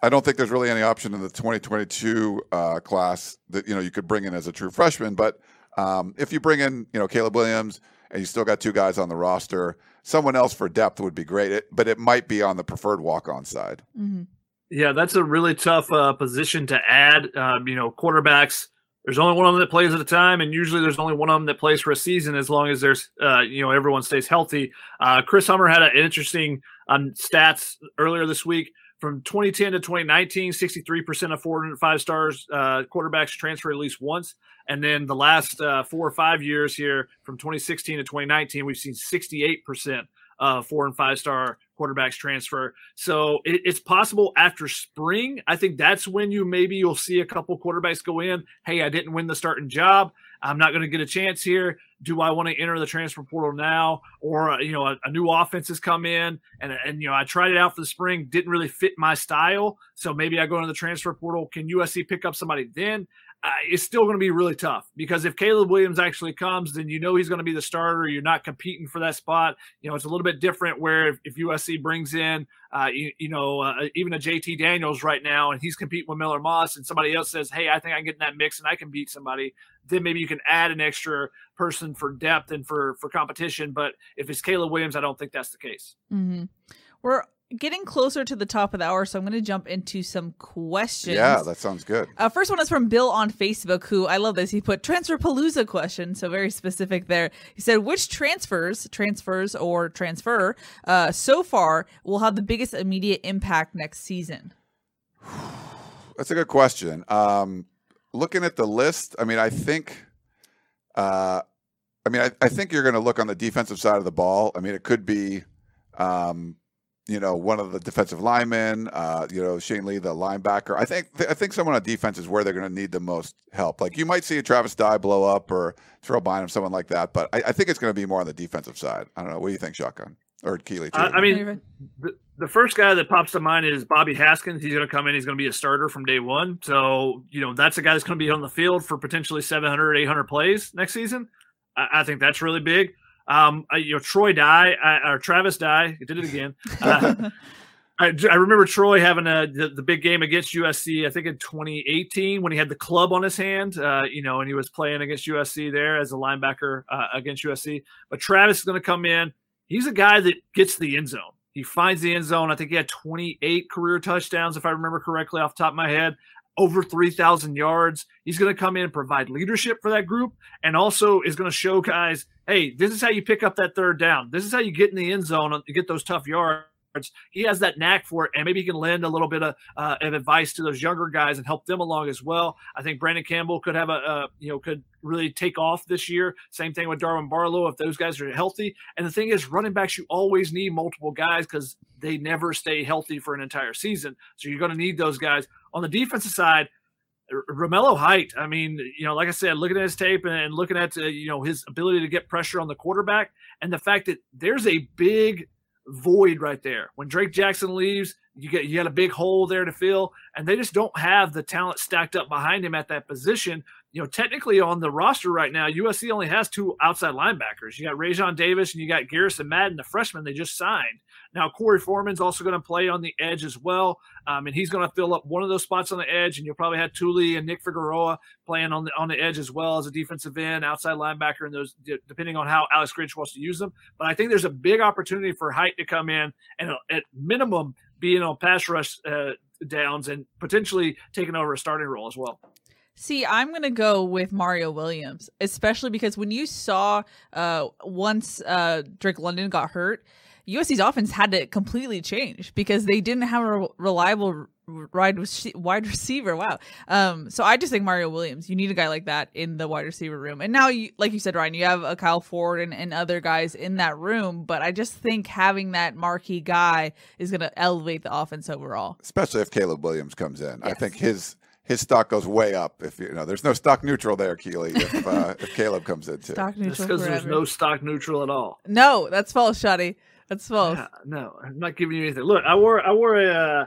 S2: I don't think there's really any option in the 2022 uh, class that you know you could bring in as a true freshman. But um, if you bring in, you know, Caleb Williams and you still got two guys on the roster. Someone else for depth would be great, it, but it might be on the preferred walk on side.
S1: Mm-hmm.
S3: Yeah, that's a really tough uh, position to add. Um, you know, quarterbacks. There's only one of them that plays at a time, and usually there's only one of them that plays for a season as long as there's, uh, you know, everyone stays healthy. Uh, Chris Hummer had an interesting um, stats earlier this week. From 2010 to 2019, 63% of four and five stars uh, quarterbacks transfer at least once. And then the last uh, four or five years here, from 2016 to 2019, we've seen 68% of four and five star quarterbacks transfer. So it, it's possible after spring. I think that's when you maybe you'll see a couple quarterbacks go in. Hey, I didn't win the starting job. I'm not going to get a chance here. Do I want to enter the transfer portal now, or uh, you know, a, a, new offense has come in, and and you know, I tried it out for the spring, didn't really fit my style, so maybe I go into the transfer portal. Can USC pick up somebody then? Uh, it's still going to be really tough because if Caleb Williams actually comes, then you know he's going to be the starter. You're not competing for that spot. You know, it's a little bit different where if, if USC brings in, uh, you, you, know, uh, even a JT Daniels right now, and he's competing with Miller Moss, and somebody else says, "Hey, I think I can get in that mix and I can beat somebody." Then maybe you can add an extra person for depth and for for competition. But if it's Caleb Williams, I don't think that's the case.
S1: Mm-hmm. We're getting closer to the top of the hour, so I'm going to jump into some questions.
S2: Yeah, that sounds good.
S1: Uh, first one is from Bill on Facebook, who I love this. He put transfer palooza question, so very specific there. He said, "Which transfers, transfers or transfer, uh, so far will have the biggest immediate impact next season?"
S2: That's a good question. Um, looking at the list, I mean, I think. Uh, I mean, I, I think you're going to look on the defensive side of the ball. I mean, it could be um, you know, one of the defensive linemen, uh, you know, Shane Lee, the linebacker. I think I think someone on defense is where they're going to need the most help. Like you might see a Travis Dye blow up or Terrell Bynum, someone like that, but I, I think it's going to be more on the defensive side. I don't know. What do you think, Shotgun or Keely?
S3: I, I, mean, the, the, first guy that pops to mind is Bobby Haskins. He's going to come in. He's going to be a starter from day one. So you know, that's a guy that's going to be on the field for potentially 700, 800 plays next season. I, I think that's really big. Um, you know, Troy Dye uh, or Travis Dye, he did it again. Uh, I, I, remember Troy having a the, the, big game against USC. I think in 2018 when he had the club on his hand, uh, you know, and he was playing against USC there as a linebacker uh, against USC. But Travis is going to come in. He's a guy that gets the end zone. He finds the end zone. I think he had 28 career touchdowns, if I remember correctly, off the top of my head over 3,000 yards. He's going to come in and provide leadership for that group and also is going to show guys, hey, this is how you pick up that third down. This is how you get in the end zone and get those tough yards. He has that knack for it, and maybe he can lend a little bit of, uh, of advice to those younger guys and help them along as well. I think Brandon Campbell could have a, uh, you know, could really take off this year. Same thing with Darwin Barlow if those guys are healthy. And the thing is, running backs, you always need multiple guys because they never stay healthy for an entire season. So you're going to need those guys. On the defensive side, Romello Height. I mean, you know, like I said, looking at his tape and looking at uh, you know his ability to get pressure on the quarterback, and the fact that there's a big void right there. When Drake Jackson leaves, you get you got a big hole there to fill, and they just don't have the talent stacked up behind him at that position you know, technically on the roster right now, USC only has two outside linebackers. You got Raesjon Davis and you got Garrison Madden, the freshman they just signed. Now, Korey Foreman's also going to play on the edge as well, um, and he's going to fill up one of those spots on the edge. And you'll probably have Tuli and Nick Figueroa playing on the on the edge as well as a defensive end, outside linebacker, and those depending on how Alex Grinch wants to use them. But I think there's a big opportunity for Height to come in and at minimum being on pass rush uh, downs and potentially taking over a starting role as well.
S1: See, I'm gonna go with Mario Williams, especially because when you saw uh, once uh, Drake London got hurt, USC's offense had to completely change because they didn't have a reliable wide wide receiver. Wow. Um. So I just think Mario Williams. You need a guy like that in the wide receiver room. And now, you, like you said, Ryan, you have a Kyle Ford and, and other guys in that room. But I just think having that marquee guy is going to elevate the offense overall.
S2: Especially if Caleb Williams comes in. Yes. I think his his stock goes way up. If you know, there's no stock neutral there, Keely. If uh, if Caleb comes in too,
S1: stock neutral
S3: because there's no stock neutral at all.
S1: No, that's false, Shotty. That's false. Yeah,
S3: no, I'm not giving you anything. Look, I wore I wore a uh,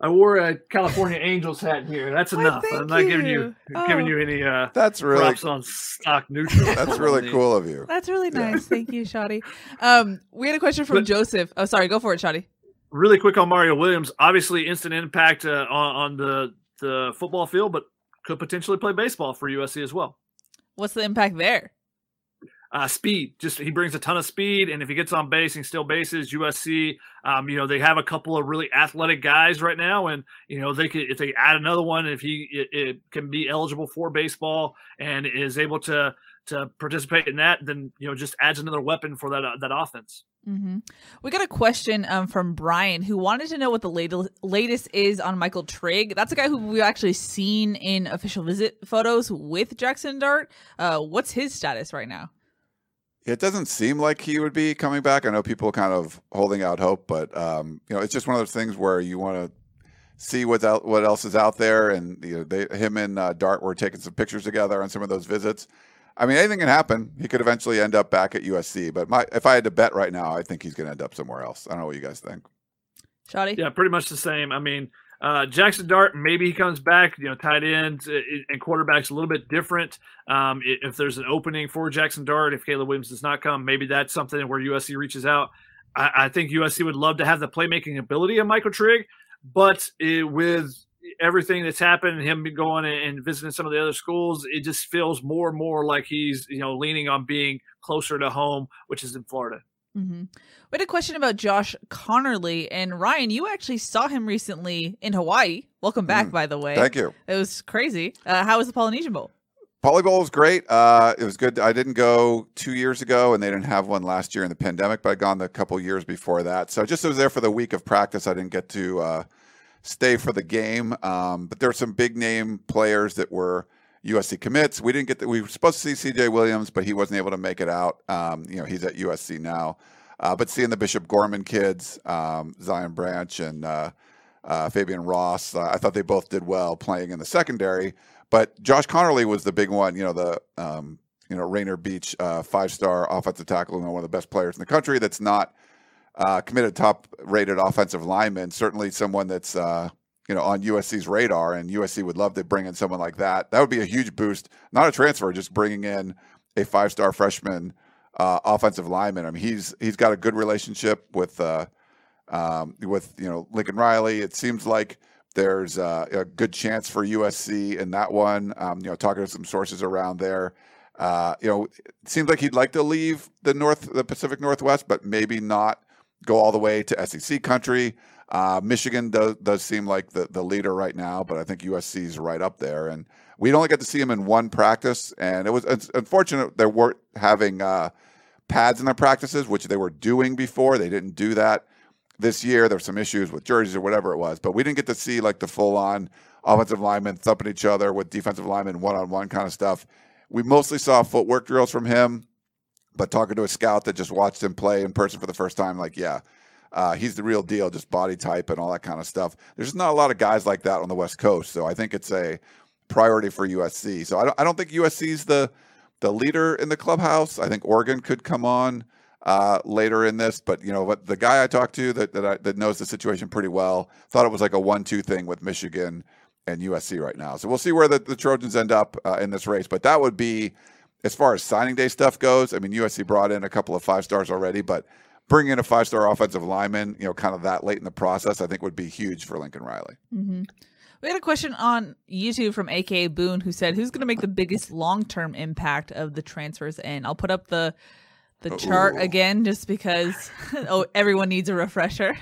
S3: I wore a California Angels hat here. That's enough. I'm not you. giving you oh. giving you any uh
S2: that's really
S3: props on stock neutral.
S2: That's really cool of you.
S1: That's really nice. Yeah. Thank you, Shotty. Um, we had a question from but, Joseph. Oh, sorry. Go for it, Shotty.
S3: Really quick on Mario Williams. Obviously, instant impact uh, on, on the the football field, but could potentially play baseball for USC as well.
S1: What's the impact there?
S3: Uh, speed, just he brings a ton of speed, and if he gets on base and still bases, USC, um, you know, they have a couple of really athletic guys right now, and you know they could if they add another one, if he it, it can be eligible for baseball and is able to to participate in that, then you know just adds another weapon for that uh, that offense.
S1: Mm-hmm. We got a question um, from Brian who wanted to know what the latest latest is on Michael Trigg. That's a guy who we've actually seen in official visit photos with Jackson Dart. Uh, what's his status right now?
S2: It doesn't seem like he would be coming back. I know people kind of holding out hope, but um, you know, it's just one of those things where you want to see what's out, what else is out there. And you know, they, him and uh, Dart were taking some pictures together on some of those visits. I mean, anything can happen. He could eventually end up back at USC, but my if I had to bet right now, I think he's going to end up somewhere else. I don't know what you guys think.
S1: Shotty?
S3: Yeah, pretty much the same. I mean, Uh, Jackson Dart, maybe he comes back. You know, tight ends uh, and quarterbacks a little bit different. Um, if there's an opening for Jackson Dart, if Caleb Williams does not come, maybe that's something where USC reaches out. I, I think USC would love to have the playmaking ability of Michael Trigg, but it, with everything that's happened, and him going and visiting some of the other schools, it just feels more and more like he's you know leaning on being closer to home, which is in Florida.
S1: Mm-hmm. We had a question about Josh Conerly and Ryan. You actually saw him recently in Hawaii. Welcome back, mm, by the way.
S2: Thank you.
S1: It was crazy. Uh, how was the Polynesian Bowl?
S2: Poly Bowl was great. Uh, it was good. I didn't go two years ago, and they didn't have one last year in the pandemic, but I'd gone the couple years before that. So just was there for the week of practice. I didn't get to uh, stay for the game. Um, but there were some big name players that were USC commits. We didn't get the, we were supposed to see CJ Williams, but he wasn't able to make it out. Um, you know, he's at USC now. Uh, but seeing the Bishop Gorman kids, um, Zion Branch and uh, uh, Fabian Ross, uh, I thought they both did well playing in the secondary. But Josh Conerly was the big one. You know, the um, you know Rainier Beach uh, five-star offensive tackle, one of the best players in the country. That's not uh, committed top-rated offensive lineman. Certainly, someone that's you know on USC's radar, and USC would love to bring in someone like that. That would be a huge boost. Not a transfer, just bringing in a five-star freshman uh, offensive lineman. I mean, he's he's got a good relationship with uh, um, with you know Lincoln Riley. It seems like there's uh, a good chance for USC in that one. Um, you know, talking to some sources around there. Uh, you know, it seems like he'd like to leave the North, the Pacific Northwest, but maybe not go all the way to SEC country. Uh, Michigan does, does seem like the, the leader right now, but I think USC is right up there. And we'd only get to see him in one practice, and it was it's unfortunate they weren't having uh, pads in their practices, which they were doing before. They didn't do that this year. There were some issues with jerseys or whatever it was, but we didn't get to see like the full on offensive linemen thumping each other with defensive linemen one on one kind of stuff. We mostly saw footwork drills from him, but talking to a scout that just watched him play in person for the first time, like, yeah, uh, he's the real deal, just body type and all that kind of stuff. There's just not a lot of guys like that on the West Coast, so I think it's a priority for USC. So I don't, I don't think USC's the the leader in the clubhouse. I think Oregon could come on uh, later in this, but you know what? The guy I talked to that that, I, that knows the situation pretty well thought it was like a one-two thing with Michigan and USC right now. So we'll see where the, the Trojans end up uh, in this race. But that would be as far as signing day stuff goes. I mean, USC brought in a couple of five stars already, but bringing in a five star offensive lineman, you know, kind of that late in the process, I think would be huge for Lincoln Riley.
S1: Mm-hmm. We had a question on YouTube from AKA Boone who said, "Who's going to make the biggest long-term impact of the transfers in?" I'll put up the the chart again just because oh everyone needs a refresher.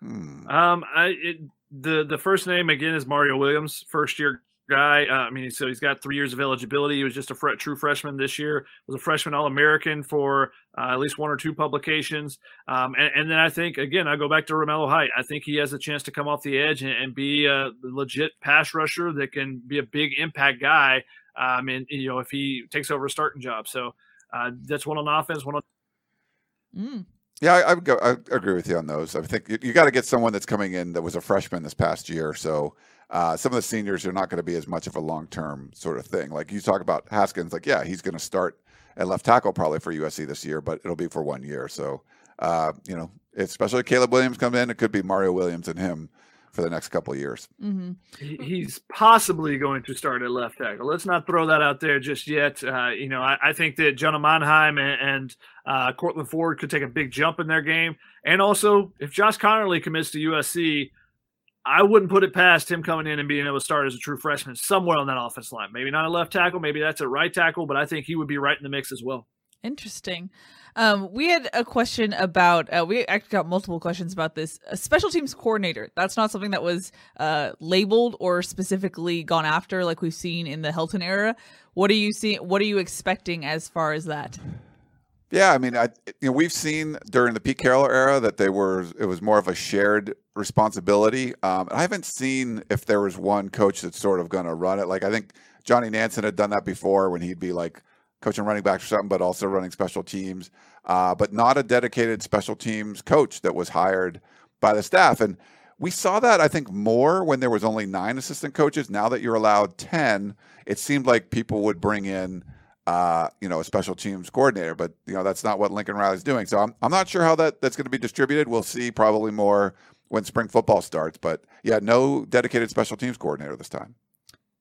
S3: Hmm. Um, I it, the the first name again is Mario Williams, first year guy. Uh, I mean, so he's got three years of eligibility. He was just a fr- true freshman this year. Was a freshman All American for uh, at least one or two publications. Um, and, and, then I think again, I go back to Romello Height. I think he has a chance to come off the edge and, and be a legit pass rusher that can be a big impact guy. Um, and you know, if he takes over a starting job, so uh, that's one on offense, one on.
S2: Mm. Yeah, I, I, would go. I agree with you on those. I think you, you got to get someone that's coming in that was a freshman this past year. So uh, some of the seniors are not going to be as much of a long term sort of thing. Like you talk about Haskins, like yeah, he's going to start at left tackle probably for USC this year, but it'll be for one year. So uh, you know, especially Caleb Williams comes in, it could be Mario Williams and him for the next couple of years.
S1: Mm-hmm.
S3: He's possibly going to start at left tackle. Let's not throw that out there just yet. Uh, you know, I, I, think that Jonah Monheim and, and uh, Courtland Ford could take a big jump in their game. And also, if Josh Conerly commits to USC, I wouldn't put it past him coming in and being able to start as a true freshman somewhere on that offense line. Maybe not a left tackle, maybe that's a right tackle, but I think he would be right in the mix as well.
S1: Interesting. Um, we had a question about. Uh, we actually got multiple questions about this. A special teams coordinator. That's not something that was uh, labeled or specifically gone after, like we've seen in the Helton era. What are you seeing? What are you expecting as far as that?
S2: Yeah, I mean, I you know we've seen during the Pete Carroll era that they were it was more of a shared responsibility. Um, I haven't seen if there was one coach that's sort of going to run it. Like I think Johnny Nansen had done that before when he'd be like coaching running backs or something, but also running special teams. Uh, but not a dedicated special teams coach that was hired by the staff. And we saw that I think more when there was only nine assistant coaches. Now that you're allowed ten, it seemed like people would bring in uh, you know, a special teams coordinator. But you know, that's not what Lincoln Riley's doing. So I'm I'm not sure how that that's going to be distributed. We'll see probably more when spring football starts. But yeah, no dedicated special teams coordinator this time.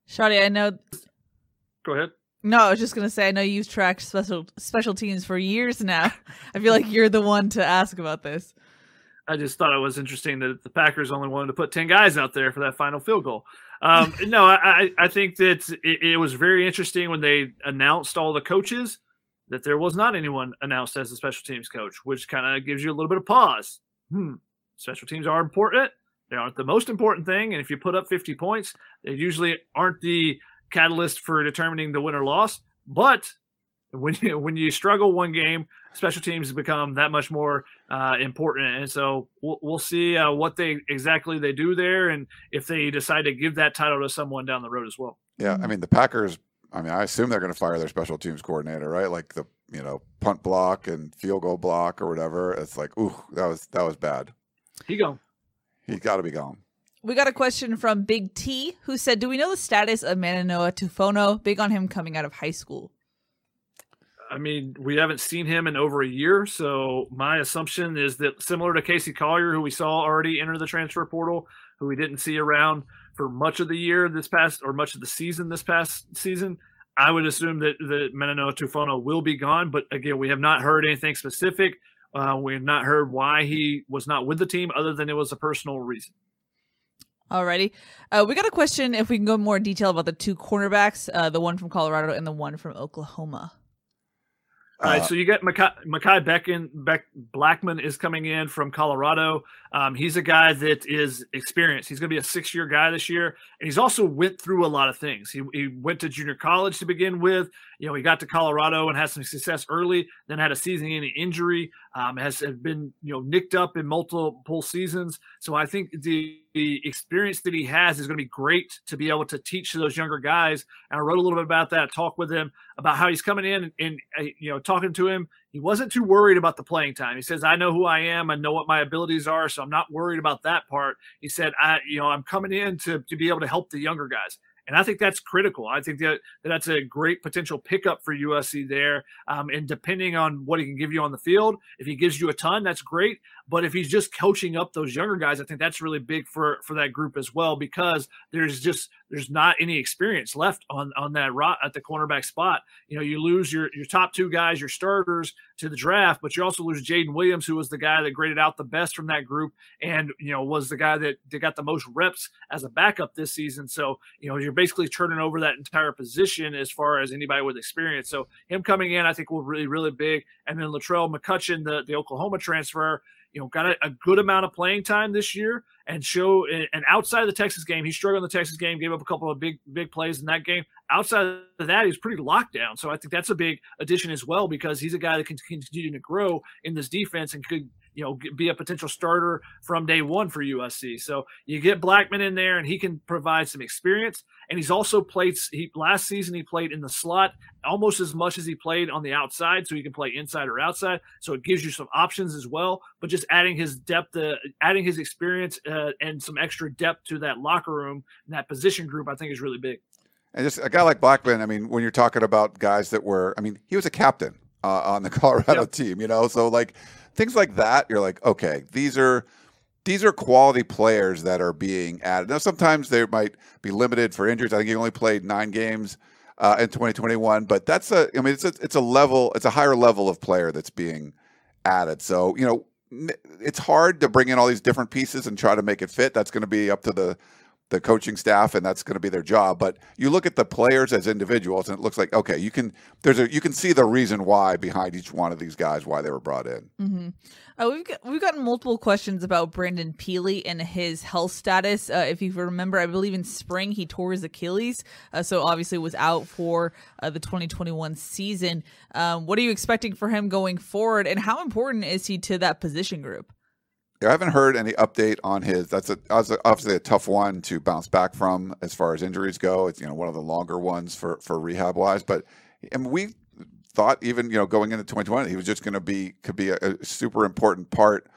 S1: Shotty, I know.
S3: Go ahead.
S1: No, I was just gonna say I know you've tracked special special teams for years now. I feel like you're the one to ask about this.
S3: I just thought it was interesting that the Packers only wanted to put ten guys out there for that final field goal. Um, no, I, I think that it, it, was very interesting when they announced all the coaches that there was not anyone announced as a special teams coach, which kind of gives you a little bit of pause. Hmm, special teams are important. They aren't the most important thing, and if you put up 50 points, they usually aren't the catalyst for determining the win or loss. But when you when you struggle one game, special teams become that much more uh, important. And so we'll, we'll see uh, what they exactly they do there, and if they decide to give that title to someone down the road as well.
S2: Yeah, I mean the Packers. I mean, I assume they're going to fire their special teams coordinator, right? Like the you know punt block and field goal block or whatever. It's like, ooh, that was that was bad.
S3: He gone.
S2: He's got to be gone.
S1: We got a question from Big T who said, "Do we know the status of Maninoa Tufono? Big on him coming out of high school."
S3: I mean, we haven't seen him in over a year, so my assumption is that similar to Casey Collier, who we saw already enter the transfer portal, who we didn't see around for much of the year this past or much of the season this past season, I would assume that that Maninoa Tufono will be gone. But again, we have not heard anything specific. Uh, we have not heard why he was not with the team, other than it was a personal reason.
S1: Alrighty. Uh, we got a question if we can go more detail about the two cornerbacks, uh, the one from Colorado and the one from Oklahoma.
S3: All right, uh, so you get Mekhi Beckin, Beck, Blackmon is coming in from Colorado. Um, he's a guy that is experienced. He's going to be a six-year guy this year, and he's also went through a lot of things. He, he went to junior college to begin with. You know, he got to Colorado and had some success early, then had a season-ending injury. Um, has been you know nicked up in multiple seasons. So I think the, the experience that he has is going to be great to be able to teach to those younger guys. And I wrote a little bit about that. Talk with him about how he's coming in and, and uh, you know talking to him he wasn't too worried about the playing time. He says, I know who I am. I know what my abilities are. So I'm not worried about that part. He said, I, you know, I'm coming in to, to be able to help the younger guys. And I think that's critical. I think that, that that's a great potential pickup for USC there. Um, and depending on what he can give you on the field, if he gives you a ton, that's great. But if he's just coaching up those younger guys, I think that's really big for for that group as well because there's just there's not any experience left on on that rot at the cornerback spot. You know, you lose your your top two guys, your starters to the draft, but you also lose Jaden Williams, who was the guy that graded out the best from that group, and you know was the guy that, got the most reps as a backup this season. So you know you're basically turning over that entire position as far as anybody with experience. So him coming in, I think, will really really big. And then Latrell McCutcheon, the the Oklahoma transfer you know, got a, a, good amount of playing time this year and show and outside of the Texas game, he struggled in the Texas game, gave up a couple of big, big plays in that game. Outside of that, he's pretty locked down. So I think that's a big addition as well because he's a guy that can continue to grow in this defense and could you know be a potential starter from day one for USC. So you get Blackmon in there, and he can provide some experience. And he's also played. He last season he played in the slot almost as much as he played on the outside, so he can play inside or outside. So it gives you some options as well. But just adding his depth, uh, adding his experience, uh, and some extra depth to that locker room and that position group, I think is really big.
S2: And just a guy like Blackmon, I mean, when you're talking about guys that were, I mean, he was a captain uh, on the Colorado yep. team, you know, so like things like that, you're like, okay, these are these are quality players that are being added. Now, sometimes they might be limited for injuries. I think he only played nine games uh, in 2021, but that's a, I mean, it's a, it's a level, it's a higher level of player that's being added. So, you know, it's hard to bring in all these different pieces and try to make it fit. That's going to be up to the the coaching staff and that's going to be their job. But you look at the players as individuals and it looks like okay you can there's a you can see the reason why behind each one of these guys why they were brought in.
S1: Mm-hmm. uh, we've got, we've gotten multiple questions about Brandon Pili and his health status. Uh, if you remember I believe in spring he tore his Achilles uh, so obviously was out for uh, the 2021 season. Um, what are you expecting for him going forward and how important is he to that position group
S2: I haven't heard any update on his. That's a, obviously a tough one to bounce back from as far as injuries go. It's you know one of the longer ones for for rehab wise. But and we thought even you know going into 2020 he was just going to be could be a, a, super important part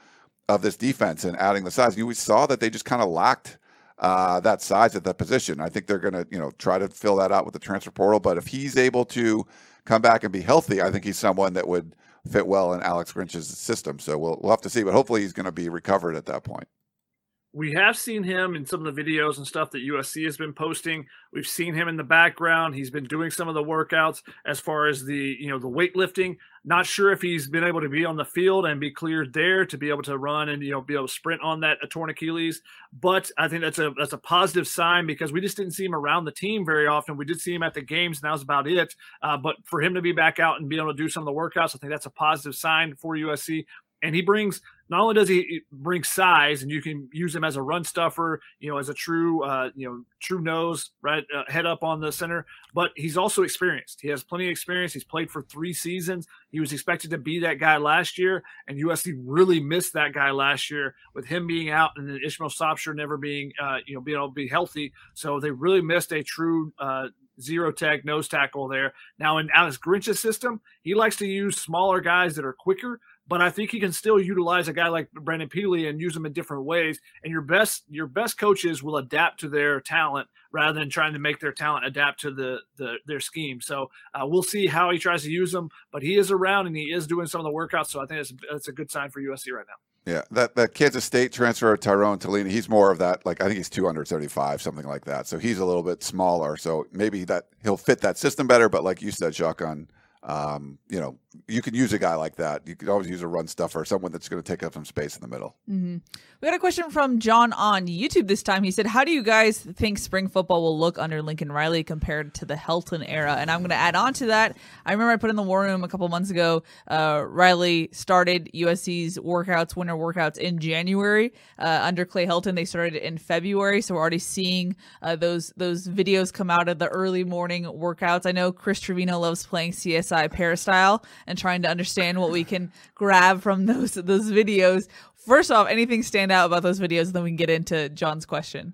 S2: of this defense and adding the size. You we saw that they just kind of lacked uh, that size at that position. I think they're going to you know try to fill that out with the transfer portal. But if he's able to come back and be healthy, I think he's someone that would fit well in Alex Grinch's system. So we'll we'll have to see, but hopefully he's going to be recovered at that point.
S3: we have seen him in some of the videos and stuff that USC has been posting. We've seen him in the background. He's been doing some of the workouts as far as the you know the weightlifting. Not sure if he's been able to be on the field and be cleared there to be able to run and you know be able to sprint on that torn Achilles. But I think that's a that's a positive sign because we just didn't see him around the team very often. We did see him at the games, and that was about it. Uh, but for him to be back out and be able to do some of the workouts, I think that's a positive sign for USC and he brings not only does he bring size and you can use him as a run stuffer you know as a true uh, you know true nose right uh, head up on the center but he's also experienced. He has plenty of experience. He's played for three seasons. He was expected to be that guy last year and usc really missed that guy last year with him being out and then ishmael Sopsher never being uh, you know being able to be healthy. So they really missed a true uh, zero tech nose tackle there. Now in alex grinch's system he likes to use smaller guys that are quicker but I think he can still utilize a guy like Brandon Pili and use him in different ways. And your best your best coaches will adapt to their talent rather than trying to make their talent adapt to the, the their scheme. So uh, we'll see how he tries to use them, but he is around and he is doing some of the workouts. So I think that's, that's a good sign for USC right now.
S2: Yeah, that that Kansas State transfer, Tyrone Taleni, he's more of that. Like I think he's 275, something like that. So he's a little bit smaller. So maybe that he'll fit that system better. But like you said, Shotgun, um, you know, you can use a guy like that. You could always use a run stuffer, someone that's going to take up some space in the middle.
S1: Mm-hmm. We got a question from John on YouTube this time. He said, How do you guys think spring football will look under Lincoln Riley compared to the Helton era? And I'm going to add on to that. I remember I put in the war room a couple months ago. Uh, Riley started USC's workouts, winter workouts in January uh, under Clay Helton. They started in February. So we're already seeing uh, those, those videos come out of the early morning workouts. I know Chris Trevino loves playing CSI Peristyle and trying to understand what we can grab from those those videos. First off, anything stand out about those videos? Then we can get into John's question.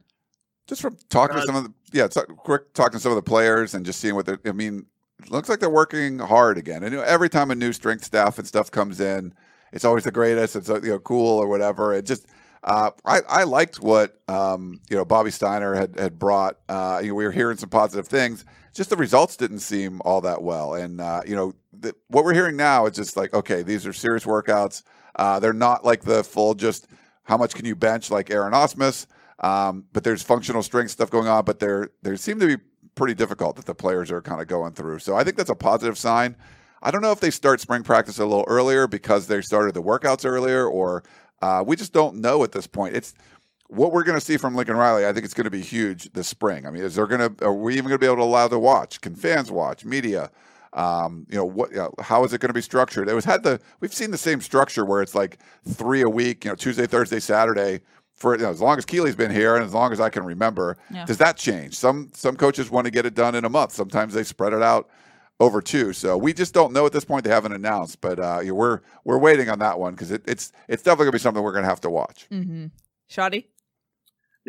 S2: Just from talking uh, to some of the yeah, quick talking to some of the players and just seeing what they're. I mean, looks like they're working hard again. And every time a new strength staff and stuff comes in, it's always the greatest. It's you know cool or whatever. It just uh, I, I liked what um, you know Bobby Steiner had had brought. Uh, you know, we were hearing some positive things. Just the results didn't seem all that well, and uh, you know the, what we're hearing now is just like okay, these are serious workouts. Uh, they're not like the full just how much can you bench like Aaron Ausmus, um, but there's functional strength stuff going on. But they're they seem to be pretty difficult that the players are kind of going through. So I think that's a positive sign. I don't know if they start spring practice a little earlier because they started the workouts earlier, or uh, we just don't know at this point. It's what we're going to see from Lincoln Riley. I think it's going to be huge this spring. I mean, is there going to are we even going to be able to allow to watch? Can fans watch? Media? Um, you know what? You know, how is it going to be structured? It was had the we've seen the same structure where it's like three a week. You know, Tuesday, Thursday, Saturday. For you know, as long as Keely's been here and as long as I can remember, yeah. does that change? Some some coaches want to get it done in a month. Sometimes they spread it out over two. So we just don't know at this point. They haven't announced, but uh, we're we're waiting on that one because it, it's it's definitely gonna be something we're gonna have to watch.
S1: Mm-hmm. Shotty.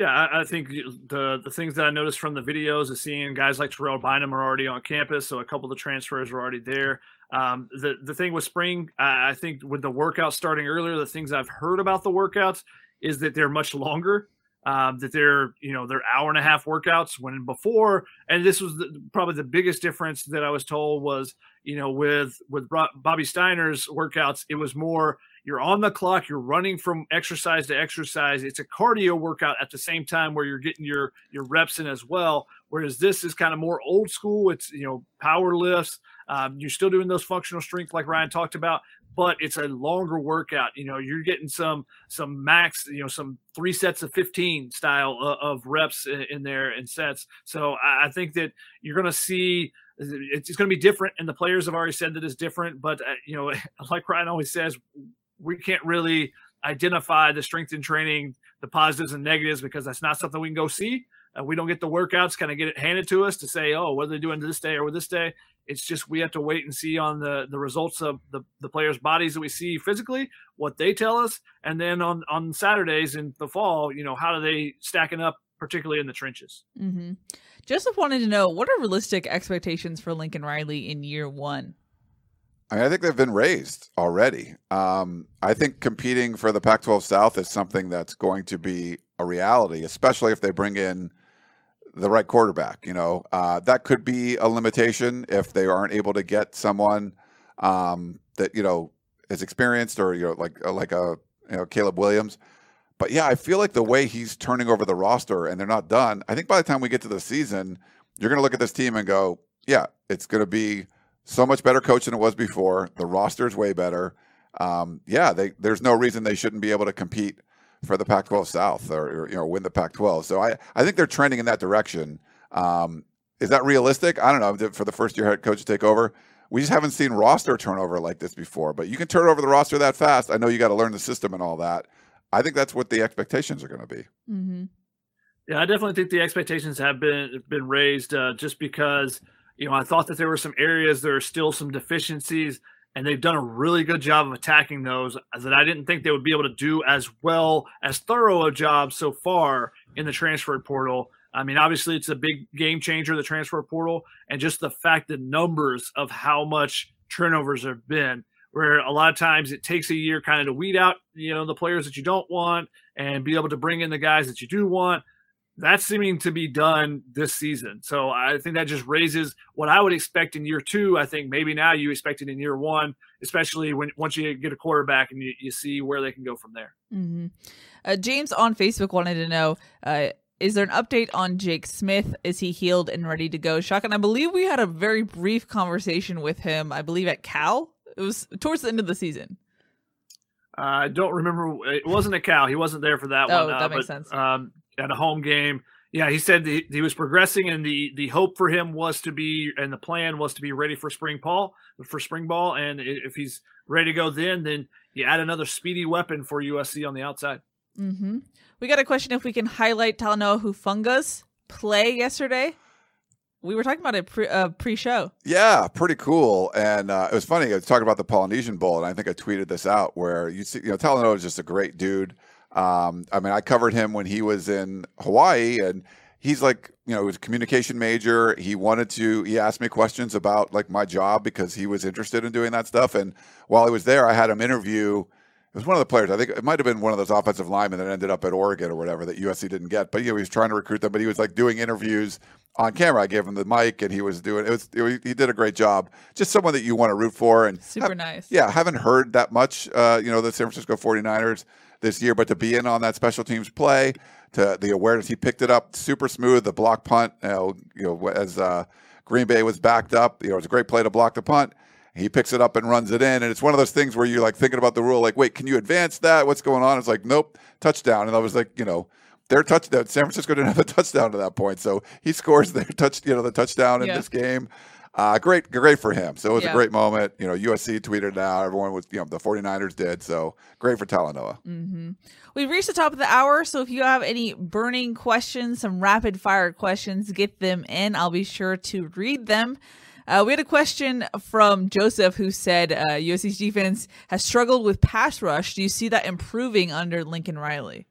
S3: Yeah, I, I, think the the things that I noticed from the videos is seeing guys like Terrell Bynum are already on campus, so a couple of the transfers are already there. Um, the the thing with spring, I, I think with the workouts starting earlier, the things I've heard about the workouts is that they're much longer um, that they're you know they're hour and a half workouts when before and this was the, probably the biggest difference that i was told was you know with with bobby steiner's workouts it was more you're on the clock you're running from exercise to exercise it's a cardio workout at the same time where you're getting your your reps in as well whereas this is kind of more old school it's you know power lifts um, you're still doing those functional strength like ryan talked about but it's a longer workout. You know, you're getting some some max, you know, some three sets of 15 style of, of reps in, in, there and sets. So I, I think that you're going to see it's, going to be different, and the players have already said that it's different. But uh, you know, like Ryan always says, we can't really identify the strength and training, the positives and negatives, because that's not something we can go see. Uh, we don't get the workouts kind of get it handed to us to say, oh, what are they doing this day or this day? It's just we have to wait and see on the the results of the, the players' bodies that we see physically, what they tell us, and then on on Saturdays in the fall, you know, how do they stacking up, particularly in the trenches.
S1: Mm-hmm. Joseph wanted to know what are realistic expectations for Lincoln Riley in year one.
S2: I, mean, I think they've been raised already. Um, I think competing for the Pac-12 South is something that's going to be a reality, especially if they bring in the right quarterback. You know, uh, that could be a limitation if they aren't able to get someone um, that you know is experienced or you know like uh, like a you know Caleb Williams. but yeah, I feel like the way he's turning over the roster and they're not done. I think by the time we get to the season, you're going to look at this team and go, yeah, it's going to be so much better coach than it was before. The roster is way better. Um, yeah, they, there's no reason they shouldn't be able to compete for the Pac-12 South or, or you know win the Pac-12. So I I think they're trending in that direction. Um, is that realistic? I don't know. For the first year head coach to take over, we just haven't seen roster turnover like this before. But you can turn over the roster that fast. I know you got to learn the system and all that. I think that's what the expectations are going to be.
S1: Mm-hmm.
S3: Yeah, I definitely think the expectations have been been raised uh, just because you know I thought that there were some areas there are still some deficiencies, and they've done a really good job of attacking those that I didn't think they would be able to do as well as thorough a job so far in the transfer portal. I mean, obviously, it's a big game changer, the transfer portal, and just the fact the numbers of how much turnovers have been. Where a lot of times it takes a year kind of to weed out, you know, the players that you don't want and be able to bring in the guys that you do want. That's seeming to be done this season. So I think that just raises what I would expect in year two. I think maybe now you expect it in year one, especially when once you get a quarterback and you, you see where they can go from there.
S1: Mm-hmm. Uh, James on Facebook wanted to know uh, is there an update on Jake Smith? Is he healed and ready to go? Shock, and I believe we had a very brief conversation with him, I believe at Cal. It was towards the end of the season.
S3: Uh, I don't remember. It wasn't a Cal. He wasn't there for that
S1: oh,
S3: one.
S1: Oh, that makes
S3: but,
S1: sense.
S3: Um, at a home game. Yeah, he said he, he was progressing, and the the hope for him was to be, and the plan was to be ready for spring ball, for spring ball. And if he's ready to go, then then you add another speedy weapon for USC on the outside.
S1: Mm-hmm. We got a question if we can highlight Talanoa Hufanga's play yesterday. We were talking about it pre, uh, pre-show.
S2: Yeah, pretty cool. And uh, it was funny. I was talking about the Polynesian Bowl, and I think I tweeted this out where you see, you know, Talanoa is just a great dude. Um, I mean, I covered him when he was in Hawaii, and he's like, you know, he was a communication major. He wanted to. He asked me questions about like my job because he was interested in doing that stuff. And while he was there, I had him interview it was one of the players. I think it might have been one of those offensive linemen that ended up at Oregon or whatever that USC didn't get. But you know, he was trying to recruit them, but he was like doing interviews on camera. I gave him the mic, and he was doing it. Was, it he did a great job. Just someone that you want to root for, and
S1: super
S2: have,
S1: nice.
S2: Yeah, haven't heard that much. Uh, you know, the San Francisco 49ers this year, but to be in on that special teams play, to the awareness he picked it up super smooth. The block punt, you know, you know as uh, Green Bay was backed up, you know, it was a great play to block the punt he picks it up and runs it in. And it's one of those things where you're like thinking about the rule, like, wait, can you advance that? What's going on? It's like, nope, touchdown. And I was like, you know, their touchdown. San Francisco didn't have a touchdown to that point, so he scores their touch, you know, the touchdown in
S1: yeah.
S2: this game. Uh, great, great for him. So it was
S1: Yeah.
S2: a great moment. You know, USC tweeted it out. Everyone was, you know, the 49ers did. So great for Talanoa.
S1: Mm-hmm. We've reached the top of the hour, so if you have any burning questions, some rapid fire questions, get them in. I'll be sure to read them. Uh, we had a question from Joseph who said uh, USC's defense has struggled with pass rush. Do you see that improving under Lincoln Riley?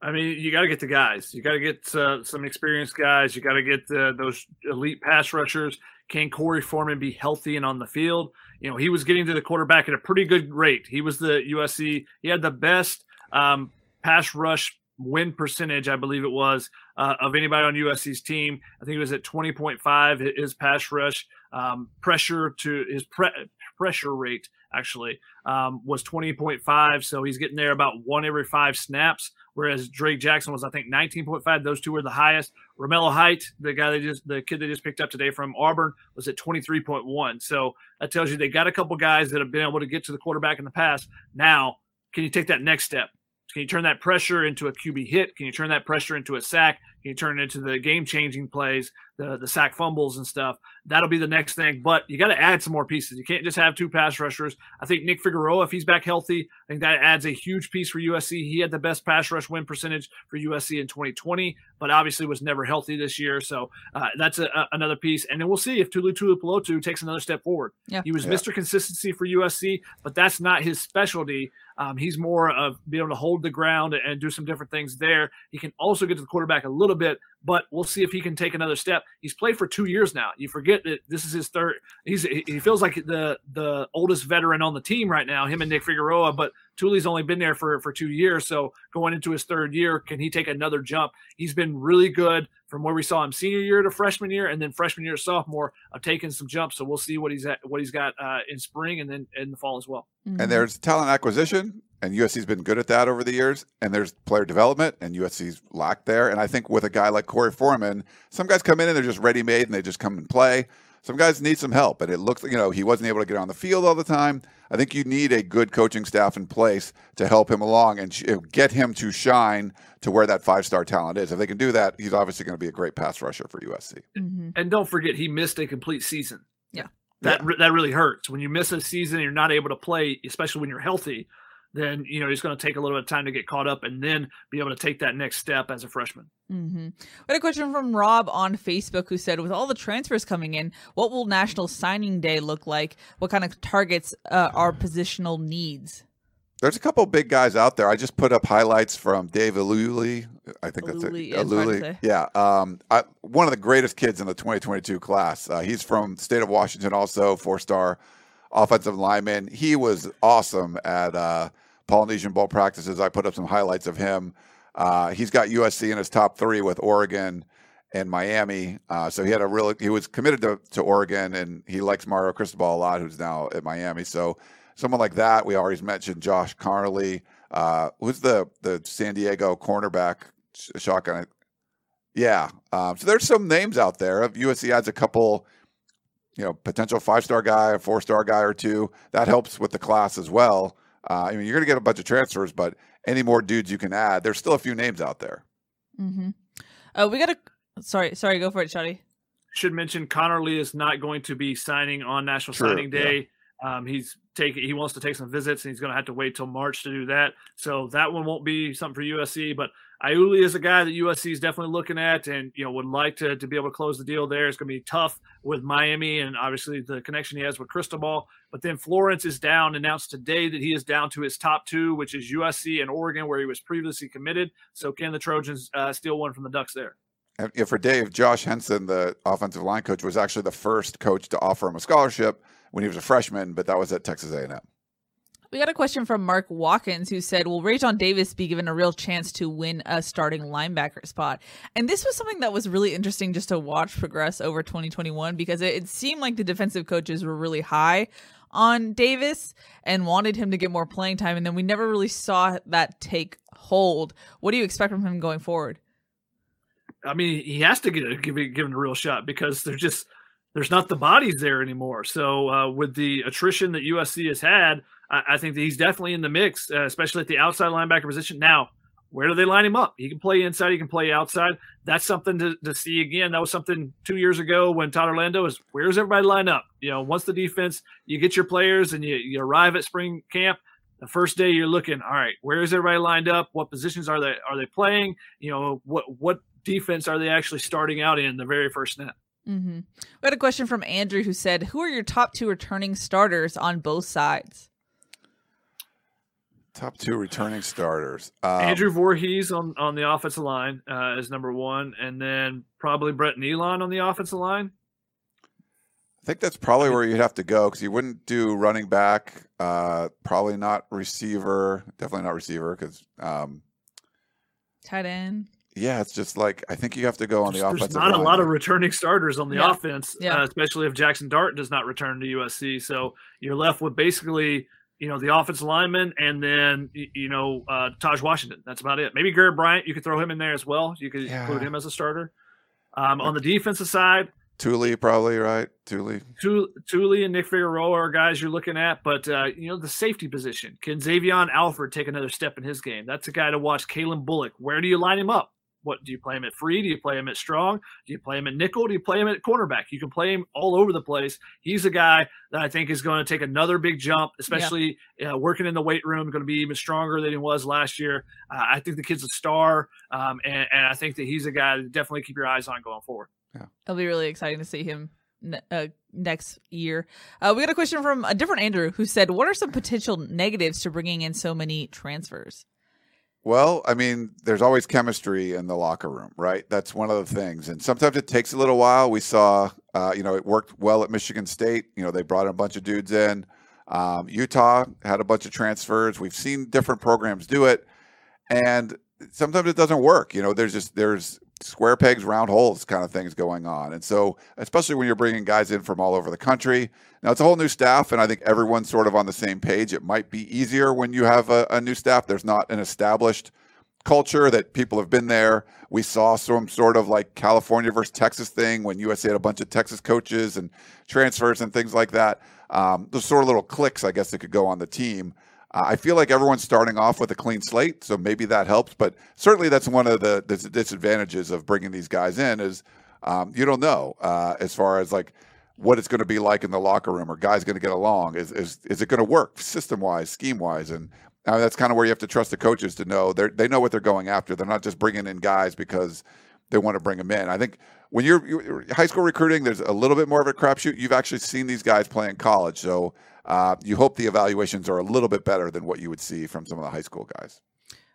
S3: I mean, you got to get the guys. You got to get uh, some experienced guys. You got to get the, those elite pass rushers. Can Korey Foreman be healthy and on the field? You know, he was getting to the quarterback at a pretty good rate. He was the USC. He had the best um, pass rush win percentage, I believe it was, uh, of anybody on USC's team. I think it was at 20.5. His pass rush um, pressure to his pre- pressure rate actually um, was 20.5. So he's getting there about one every five snaps. Whereas Drake Jackson was, I think, 19.5. Those two were the highest. Romello Height, the guy they just, the kid they just picked up today from Auburn, was at 23.1. So that tells you they got a couple guys that have been able to get to the quarterback in the past. Now, can you take that next step? Can you turn that pressure into a QB hit? Can you turn that pressure into a sack? Can you turn it into the game changing plays, the, the sack fumbles and stuff? That'll be the next thing. But you got to add some more pieces. You can't just have two pass rushers. I think Nick Figueroa, if he's back healthy, I think that adds a huge piece for USC. He had the best pass rush win percentage for USC in 2020, but obviously was never healthy this year. So uh, that's a, a, another piece. And then we'll see if Tuli Tuipulotu takes another step forward.
S1: Yeah.
S3: He was
S2: Yeah.
S3: Mr. Consistency for USC, but that's not his specialty. Um, he's more of being able to hold the ground and do some different things there. He can also get to the quarterback a little bit, but we'll see if he can take another step. He's played for two years now. You forget that this is his third. He's he feels like the the oldest veteran on the team right now. Him and Nick Figueroa, but Tuli's only been there for for two years. So going into his third year, can he take another jump? He's been really good from where we saw him senior year to freshman year, and then freshman year to sophomore, of taking some jumps. So we'll see what he's at, what he's got uh, in spring and then in the fall as well.
S1: Mm-hmm.
S2: And there's talent acquisition. and USC's been good at that over the years. And there's player development, and USC's lacked there. And I think with a guy like Korey Foreman, some guys come in and they're just ready made and they just come and play. Some guys need some help, and it looks you know he wasn't able to get on the field all the time. I think you need a good coaching staff in place to help him along and sh- get him to shine to where that five star talent is. If they can do that, he's obviously going to be a great pass rusher for USC.
S1: Mm-hmm.
S3: And don't forget, he missed a complete season.
S1: Yeah.
S3: That re- that really hurts when you miss a season. and You're not able to play, especially when you're healthy. Then you know he's going to take a little bit of time to get caught up, and then be able to take that next step as a freshman.
S1: Mm-hmm. We had a question from Rob on Facebook who said, "With all the transfers coming in, what will National Signing Day look like? What kind of targets uh, are positional needs?"
S2: There's a couple big guys out there. I just put up highlights from Dave Aluli. I think that's
S1: Aluli,
S2: it.
S1: yeah, it's hard to say.
S2: Yeah. Um, I, one of the greatest kids in the 2022 class. Uh, he's from the state of Washington, also four star offensive lineman. He was awesome at uh, Polynesian Bowl practices. I put up some highlights of him. Uh, he's got USC in his top three with Oregon and Miami. Uh, so he had a really he was committed to, to Oregon, and he likes Mario Cristobal a lot, who's now at Miami. So someone like that. We already mentioned Josh Conerly. Uh, who's the the San Diego cornerback sh- shotgun? Yeah. Um, so there's some names out there. USC adds a couple, you know, potential five star guy, a four star guy or two, that helps with the class as well. Uh, I mean, you're going to get a bunch of transfers, but any more dudes you can add, there's still a few names out there.
S1: Mm-hmm. Uh, we got a sorry, sorry, go for it, Shotty.
S3: Should mention Connor Lee is not going to be signing on National
S2: True,
S3: Signing Day. Um, he's taking he wants to take some visits and he's going to have to wait till March to do that. So that one won't be something for USC. But Iuli is a guy that USC is definitely looking at and you know would like to to be able to close the deal there. It's going to be tough with Miami and obviously the connection he has with Cristobal. But then Florence is down, announced today that he is down to his top two, which is USC and Oregon, where he was previously committed. So can the Trojans uh, steal one from the Ducks there?
S2: And for Dave, Josh Henson, the offensive line coach, was actually the first coach to offer him a scholarship when he was a freshman, but that was at Texas A&M.
S1: We got a question from Mark Watkins who said, Will Raesjon Davis be given a real chance to win a starting linebacker spot? And this was something that was really interesting just to watch progress over 2021 because it, it seemed like the defensive coaches were really high on Davis and wanted him to get more playing time. And then we never really saw that take hold. What do you expect from him going forward?
S3: I mean, he has to get a, give given a real shot because there's just there's not the bodies there anymore. So uh, with the attrition that USC has had, I, I think that he's definitely in the mix, uh, especially at the outside linebacker position. Now, where do they line him up? He can play inside, he can play outside. That's something to, to see again. That was something two years ago when Todd Orlando is where does everybody line up? You know, once the defense, you get your players and you, you arrive at spring camp. The first day you're looking, all right, where is everybody lined up? What positions are they are they playing? You know, what what defense are they actually starting out in the very first snap?
S1: Mm-hmm. We had a question from Andrew who said, Who are your top two returning starters on both sides?
S2: Top two returning starters. Um,
S3: Andrew Voorhees on, on the offensive line uh, is number one, and then probably Brett Neilon on the offensive line.
S2: I think that's probably where you'd have to go because you wouldn't do running back. Uh, probably not receiver. Definitely not receiver because, um,
S1: Tight end.
S2: yeah, it's just like I think you have to go on the
S3: There's
S2: offensive.
S3: not a lot of returning starters on the
S1: Yeah.
S3: offense,
S1: Yeah.
S3: uh, especially if Jackson Dart does not return to USC. So you're left with basically, you know, the offensive lineman and then, you know, uh, Tahj Washington. That's about it. Maybe Garrett Bryant, you could throw him in there as well. You could
S2: Yeah.
S3: include him as a starter. Um, on the defensive side,
S2: Tuli, probably right. Tuli.
S3: Tu- Tuli and Nick Figueroa are guys you're looking at, but uh, you know the safety position. Can Xavion Alford take another step in his game? That's a guy to watch. Calen Bullock. Where do you line him up? What do you play him at free? Do you play him at strong? Do you play him at nickel? Do you play him at cornerback? You can play him all over the place. He's a guy that I think is going to take another big jump, especially uh, working in the weight room. Going to be even stronger than he was last year. Uh, I think the kid's a star, um, and, and I think that he's a guy to definitely keep your eyes on going forward. Yeah.
S1: It'll be really exciting to see him ne- uh, next year. Uh, we got a question from a different Andrew who said, What are some potential negatives to bringing in so many transfers?
S2: Well, I mean, there's always chemistry in the locker room, right? That's one of the things. And sometimes it takes a little while. We saw, uh, you know, it worked well at Michigan State. You know, they brought a bunch of dudes in. Um, Utah had a bunch of transfers. We've seen different programs do it. And sometimes it doesn't work. You know, there's just, there's square pegs, round holes kind of things going on. And so, especially when you're bringing guys in from all over the country, now it's a whole new staff, and I think everyone's sort of on the same page. It might be easier when you have a, a new staff. There's not an established culture that people have been there. We saw some sort of like California versus Texas thing when USA had a bunch of Texas coaches and transfers and things like that. Um, those sort of little clicks, I guess, that could go on the team. I feel like everyone's starting off with a clean slate, so maybe that helps. But certainly, that's one of the, the disadvantages of bringing these guys in is um, you don't know uh, as far as like what it's going to be like in the locker room. Are guys going to get along? Is is, is it going to work system wise, scheme wise? And uh, that's kind of where you have to trust the coaches to know they they know what they're going after. They're not just bringing in guys because they want to bring them in. I think when you're, you're high school recruiting, there's a little bit more of a crapshoot. You've actually seen these guys play in college, so uh, you hope the evaluations are a little bit better than what you would see from some of the high school guys.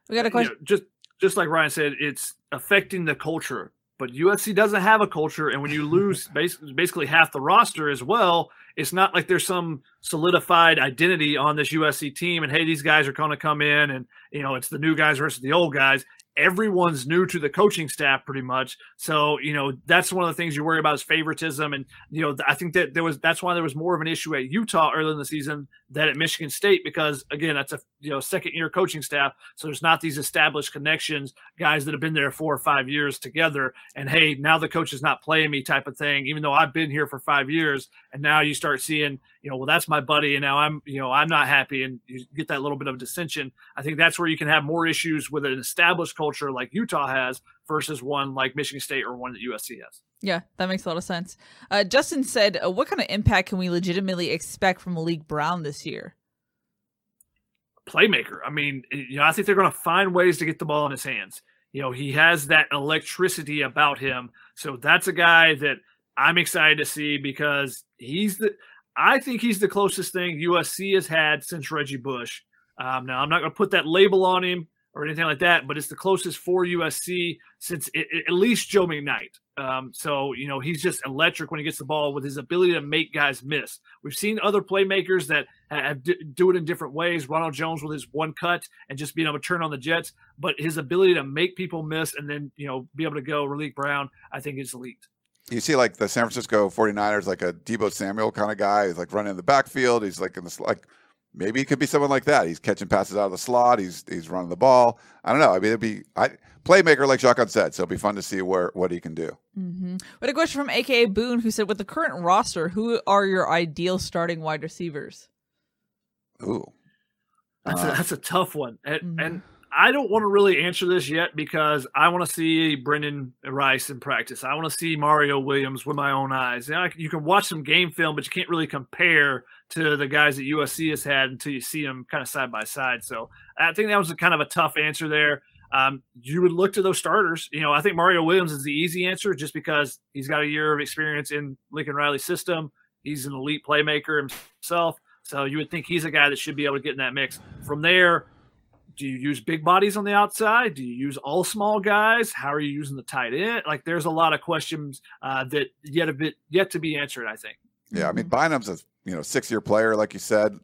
S1: We got a question.
S3: You know, just just like Ryan said, it's affecting the culture. But USC doesn't have a culture, and when you lose basically, basically half the roster as well, it's not like there's some solidified identity on this USC team. And hey, these guys are going to come in, and you know it's the new guys versus the old guys everyone's new to the coaching staff pretty much. So, you know, that's one of the things you worry about is favoritism. And, you know, I think that there was, that's why there was more of an issue at Utah early in the season than at Michigan State, because again, that's a, you know, second year coaching staff. So there's not these established connections, guys that have been there four or five years together. And hey, now the coach is not playing me type of thing, even though I've been here for five years. And now you start seeing, you know, well, that's my buddy, and now I'm, you know, I'm not happy, and you get that little bit of dissension. I think that's where you can have more issues with an established culture like Utah has versus one like Michigan State or one that USC has.
S1: Yeah, that makes a lot of sense. Uh, Justin said, uh, "What kind of impact can we legitimately expect from Raleek Brown this year?"
S3: Playmaker. I mean, you know, I think they're going to find ways to get the ball in his hands. You know, he has that electricity about him, so that's a guy that I'm excited to see because he's the I think he's the closest thing USC has had since Reggie Bush. Um, now, I'm not going to put that label on him or anything like that, but it's the closest for USC since it, it, at least Joe McKnight. Um, so, you know, he's just electric when he gets the ball with his ability to make guys miss. We've seen other playmakers that have, do it in different ways. Ronald Jones with his one cut and just being able to turn on the Jets, but his ability to make people miss and then, you know, be able to go Raleek Brown, I think is elite
S2: you see like the San Francisco 49ers, like a Deebo Samuel kind of guy. He's like running in the backfield. He's like in this like maybe it could be someone like that. He's catching passes out of the slot. He's he's running the ball. I don't know. I mean, it'd be I playmaker like Jacques said. So it'd be fun to see where what he can do.
S1: Mm-hmm. But a question from AKA Boone who said, with the current roster, who are your ideal starting wide receivers?
S2: Ooh,
S3: that's uh, a, that's a tough one, and, mm-hmm. and I don't want to really answer this yet because I want to see Brenden Rice in practice. I want to see Mario Williams with my own eyes. You, know, you can watch some game film, but you can't really compare to the guys that USC has had until you see them kind of side by side. So I think that was kind of a tough answer there. Um, you would look to those starters. You know, I think Mario Williams is the easy answer just because he's got a year of experience in Lincoln Riley's system. He's an elite playmaker himself. So you would think he's a guy that should be able to get in that mix. From there, do you use big bodies on the outside? Do you use all small guys? How are you using the tight end? Like, there's a lot of questions uh, that yet a bit yet to be answered. I think.
S2: Yeah, I mean, Bynum's a you know six year player, like you said.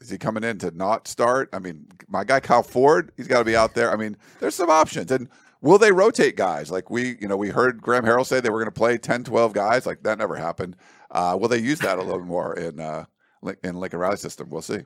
S2: Is he coming in to not start? I mean, my guy Kyle Ford, he's got to be out there. I mean, there's some options, and will they rotate guys? Like we, you know, we heard Graham Harrell say they were going to play 10, 12 guys. Like that never happened. Uh, will they use that a little more in uh, in Lincoln Riley system? We'll see.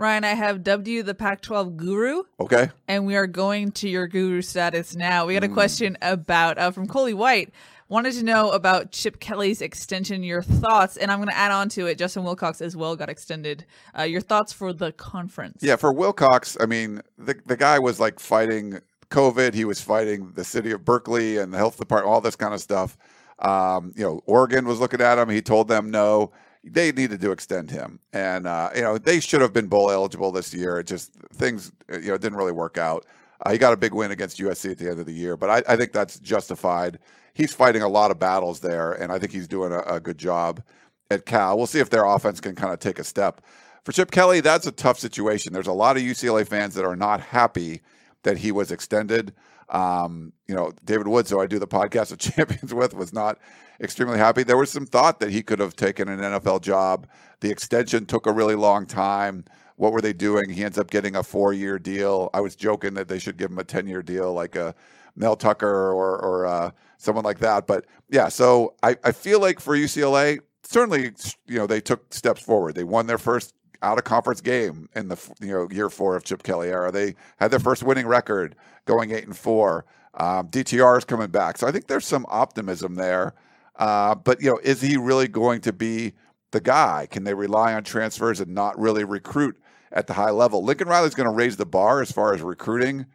S1: Ryan, I have W the Pac 12 guru.
S2: Okay.
S1: And we are going to your guru status now. We got a mm. question about uh, from Coley White. Wanted to know about Chip Kelly's extension, your thoughts, and I'm going to add on to it. Justin Wilcox as well got extended. Uh, your thoughts for the conference?
S2: Yeah, for Wilcox, I mean, the the guy was like fighting COVID. He was fighting the city of Berkeley and the health department, all this kind of stuff. Um, you know, Oregon was looking at him. He told them no they needed to extend him, and uh, you know they should have been bowl eligible this year. It just things you know didn't really work out. Uh, he got a big win against USC at the end of the year, but I, I, think that's justified. He's fighting a lot of battles there, and I think he's doing a, a good job at Cal. We'll see if their offense can kind of take a step. For Chip Kelly, that's a tough situation. There's a lot of UCLA fans that are not happy that he was extended. Um, you know, David Woods, who I do the podcast of champions with, was not extremely happy. There was some thought that he could have taken an NFL job. The extension took a really long time. What were they doing? He ends up getting a four year deal. I was joking that they should give him a 10 year deal like a Mel Tucker or, or uh, someone like that. But yeah, so I, I feel like for UCLA, certainly, you know, they took steps forward. They won their first out of conference game in the you know year four of Chip Kelly era. They had their first winning record, going eight and four. Um, DTR is coming back, so I think there's some optimism there. Uh, but you know, is he really going to be the guy? Can they rely on transfers and not really recruit at the high level? Lincoln Riley's going to raise the bar as far as recruiting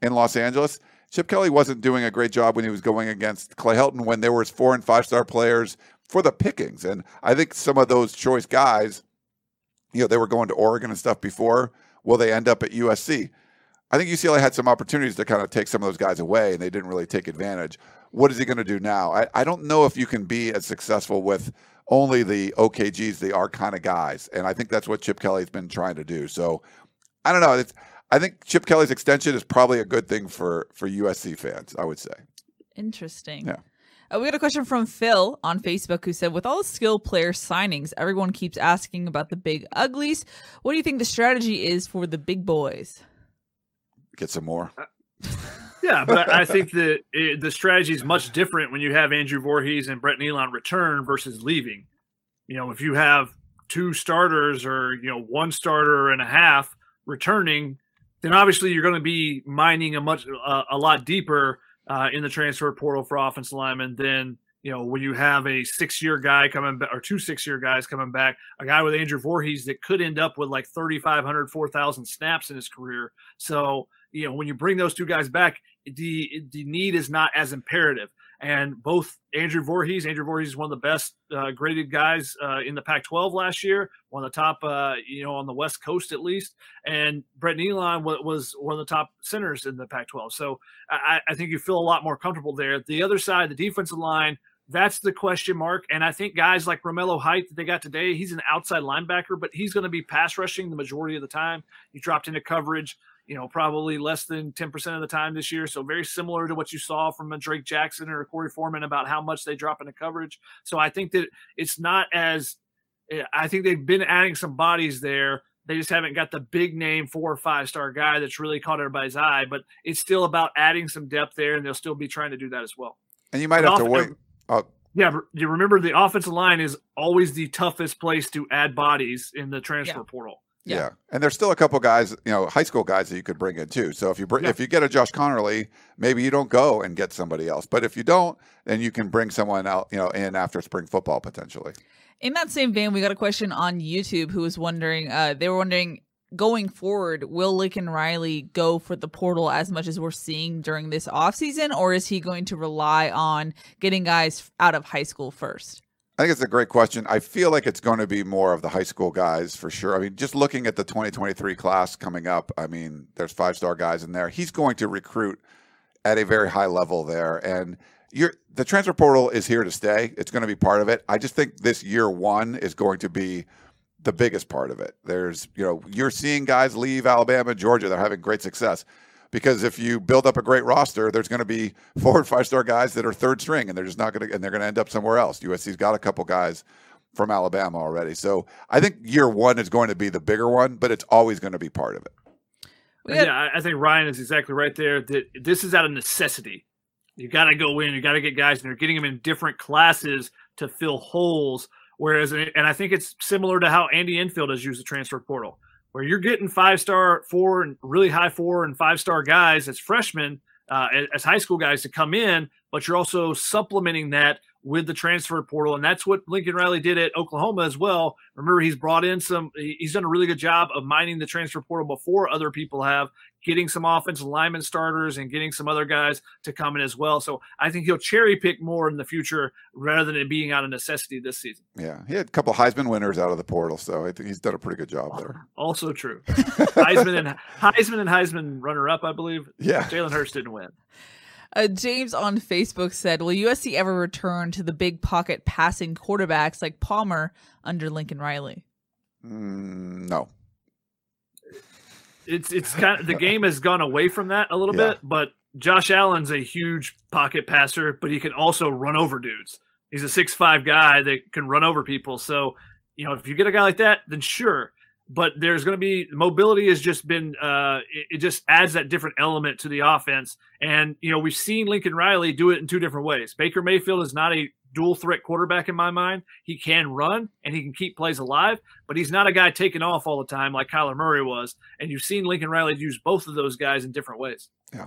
S2: in Los Angeles. Chip Kelly wasn't doing a great job when he was going against Clay Helton when there was four and five star players for the pickings. And I think some of those choice guys, you know, they were going to Oregon and stuff before. Will they end up at USC? I think UCLA had some opportunities to kind of take some of those guys away, and they didn't really take advantage. What is he going to do now? I, I don't know if you can be as successful with only the OKGs, the are kind of guys. And I think that's what Chip Kelly's been trying to do. So I don't know. It's, I think Chip Kelly's extension is probably a good thing for, for USC fans, I would say.
S1: Interesting.
S2: Yeah.
S1: Uh, we got a question from Phil on Facebook who said, With all the skill player signings, everyone keeps asking about the big uglies. What do you think the strategy is for the big boys?
S2: Get some more.
S3: Yeah, but I think that it, the strategy is much different when you have Andrew Voorhees and Brett Neilon return versus leaving. You know, if you have two starters or you know one starter and a half returning, then obviously you're going to be mining a much uh, a lot deeper uh, in the transfer portal for offensive linemen than you know when you have a six year guy coming back or two six year guys coming back, a guy with Andrew Voorhees that could end up with like 3,500, 4,000 snaps in his career. So you know when you bring those two guys back, the the need is not as imperative. And both Andrew Voorhees, Andrew Voorhees is one of the best uh, graded guys uh, in the Pac-12 last year, one of the top, uh, you know, on the West Coast at least. And Brett Neilon was one of the top centers in the Pac-12. So I, I think you feel a lot more comfortable there. The other side, the defensive line, that's the question mark. And I think guys like Romello Height that they got today, he's an outside linebacker, but he's going to be pass rushing the majority of the time. He dropped into coverage you know, probably less than 10% of the time this year. So very similar to what you saw from a Drake Jackson or a Korey Foreman about how much they drop into coverage. So I think that it's not as I think they've been adding some bodies there. They just haven't got the big name four or five star guy that's really caught everybody's eye, but it's still about adding some depth there, and they'll still be trying to do that as well.
S2: And you might but have to wait.
S3: Oh. Yeah, you remember the offensive line is always the toughest place to add bodies in the transfer yeah. portal.
S2: Yeah. yeah. and there's still a couple guys, you know, high school guys that you could bring in too. So if you bring, yeah. if you get a Josh Conerly, maybe you don't go and get somebody else. But if you don't, then you can bring someone out, you know, in after spring football potentially.
S1: In that same vein, we got a question on YouTube who was wondering. Uh, they were wondering going forward, will Lincoln Riley go for the portal as much as we're seeing during this offseason, or is he going to rely on getting guys out of high school first?
S2: I think it's a great question. I feel like it's going to be more of the high school guys for sure. I mean, just looking at the 2023 class coming up, I mean, there's five star guys in there. He's going to recruit at a very high level there. And the transfer portal is here to stay. It's going to be part of it. I just think this year one is going to be the biggest part of it. There's, you know, you're seeing guys leave Alabama, Georgia. They're having great success because if you build up a great roster, there's going to be four and five star guys that are third string, and they're just not going to, and they're going to end up somewhere else. USC's got a couple guys from Alabama already, so I think year one is going to be the bigger one, but it's always going to be part of it.
S3: Yeah, I think Ryan is exactly right there. That this is out of necessity. You got to go in. You got to get guys, and they're getting them in different classes to fill holes. Whereas, and I think it's similar to how Andy Enfield has used the transfer portal where you're getting five star, four, and really high four and five star guys as freshmen, uh, as high school guys to come in, but you're also supplementing that with the transfer portal, and that's what Lincoln Riley did at Oklahoma as well. Remember, he's brought in some. He's done a really good job of mining the transfer portal before other people have, getting some offensive lineman starters and getting some other guys to come in as well. So I think he'll cherry pick more in the future rather than it being out of necessity this season.
S2: Yeah, he had a couple Heisman winners out of the portal, so I think he's done a pretty good job there.
S3: Also true. Heisman and Heisman and Heisman runner up, I believe.
S2: Yeah,
S3: Jalen Hurts didn't win.
S1: Uh, James on Facebook said, "Will USC ever return to the big pocket passing quarterbacks like Palmer under Lincoln Riley?"
S2: Mm, no.
S3: It's it's kind of the game has gone away from that a little yeah. bit, but Josh Allen's a huge pocket passer, but he can also run over dudes. He's a six five guy that can run over people. So, you know, if you get a guy like that, then sure. But there's going to be mobility has just been uh, it, it, just adds that different element to the offense. And you know we've seen lincoln riley do it in two different ways. Baker mayfield is not a dual threat quarterback in my mind. He can run and he can keep plays alive but he's not a guy taking off all the time like kyler murray was. And you've seen lincoln riley use both of those guys in different ways.
S2: Yeah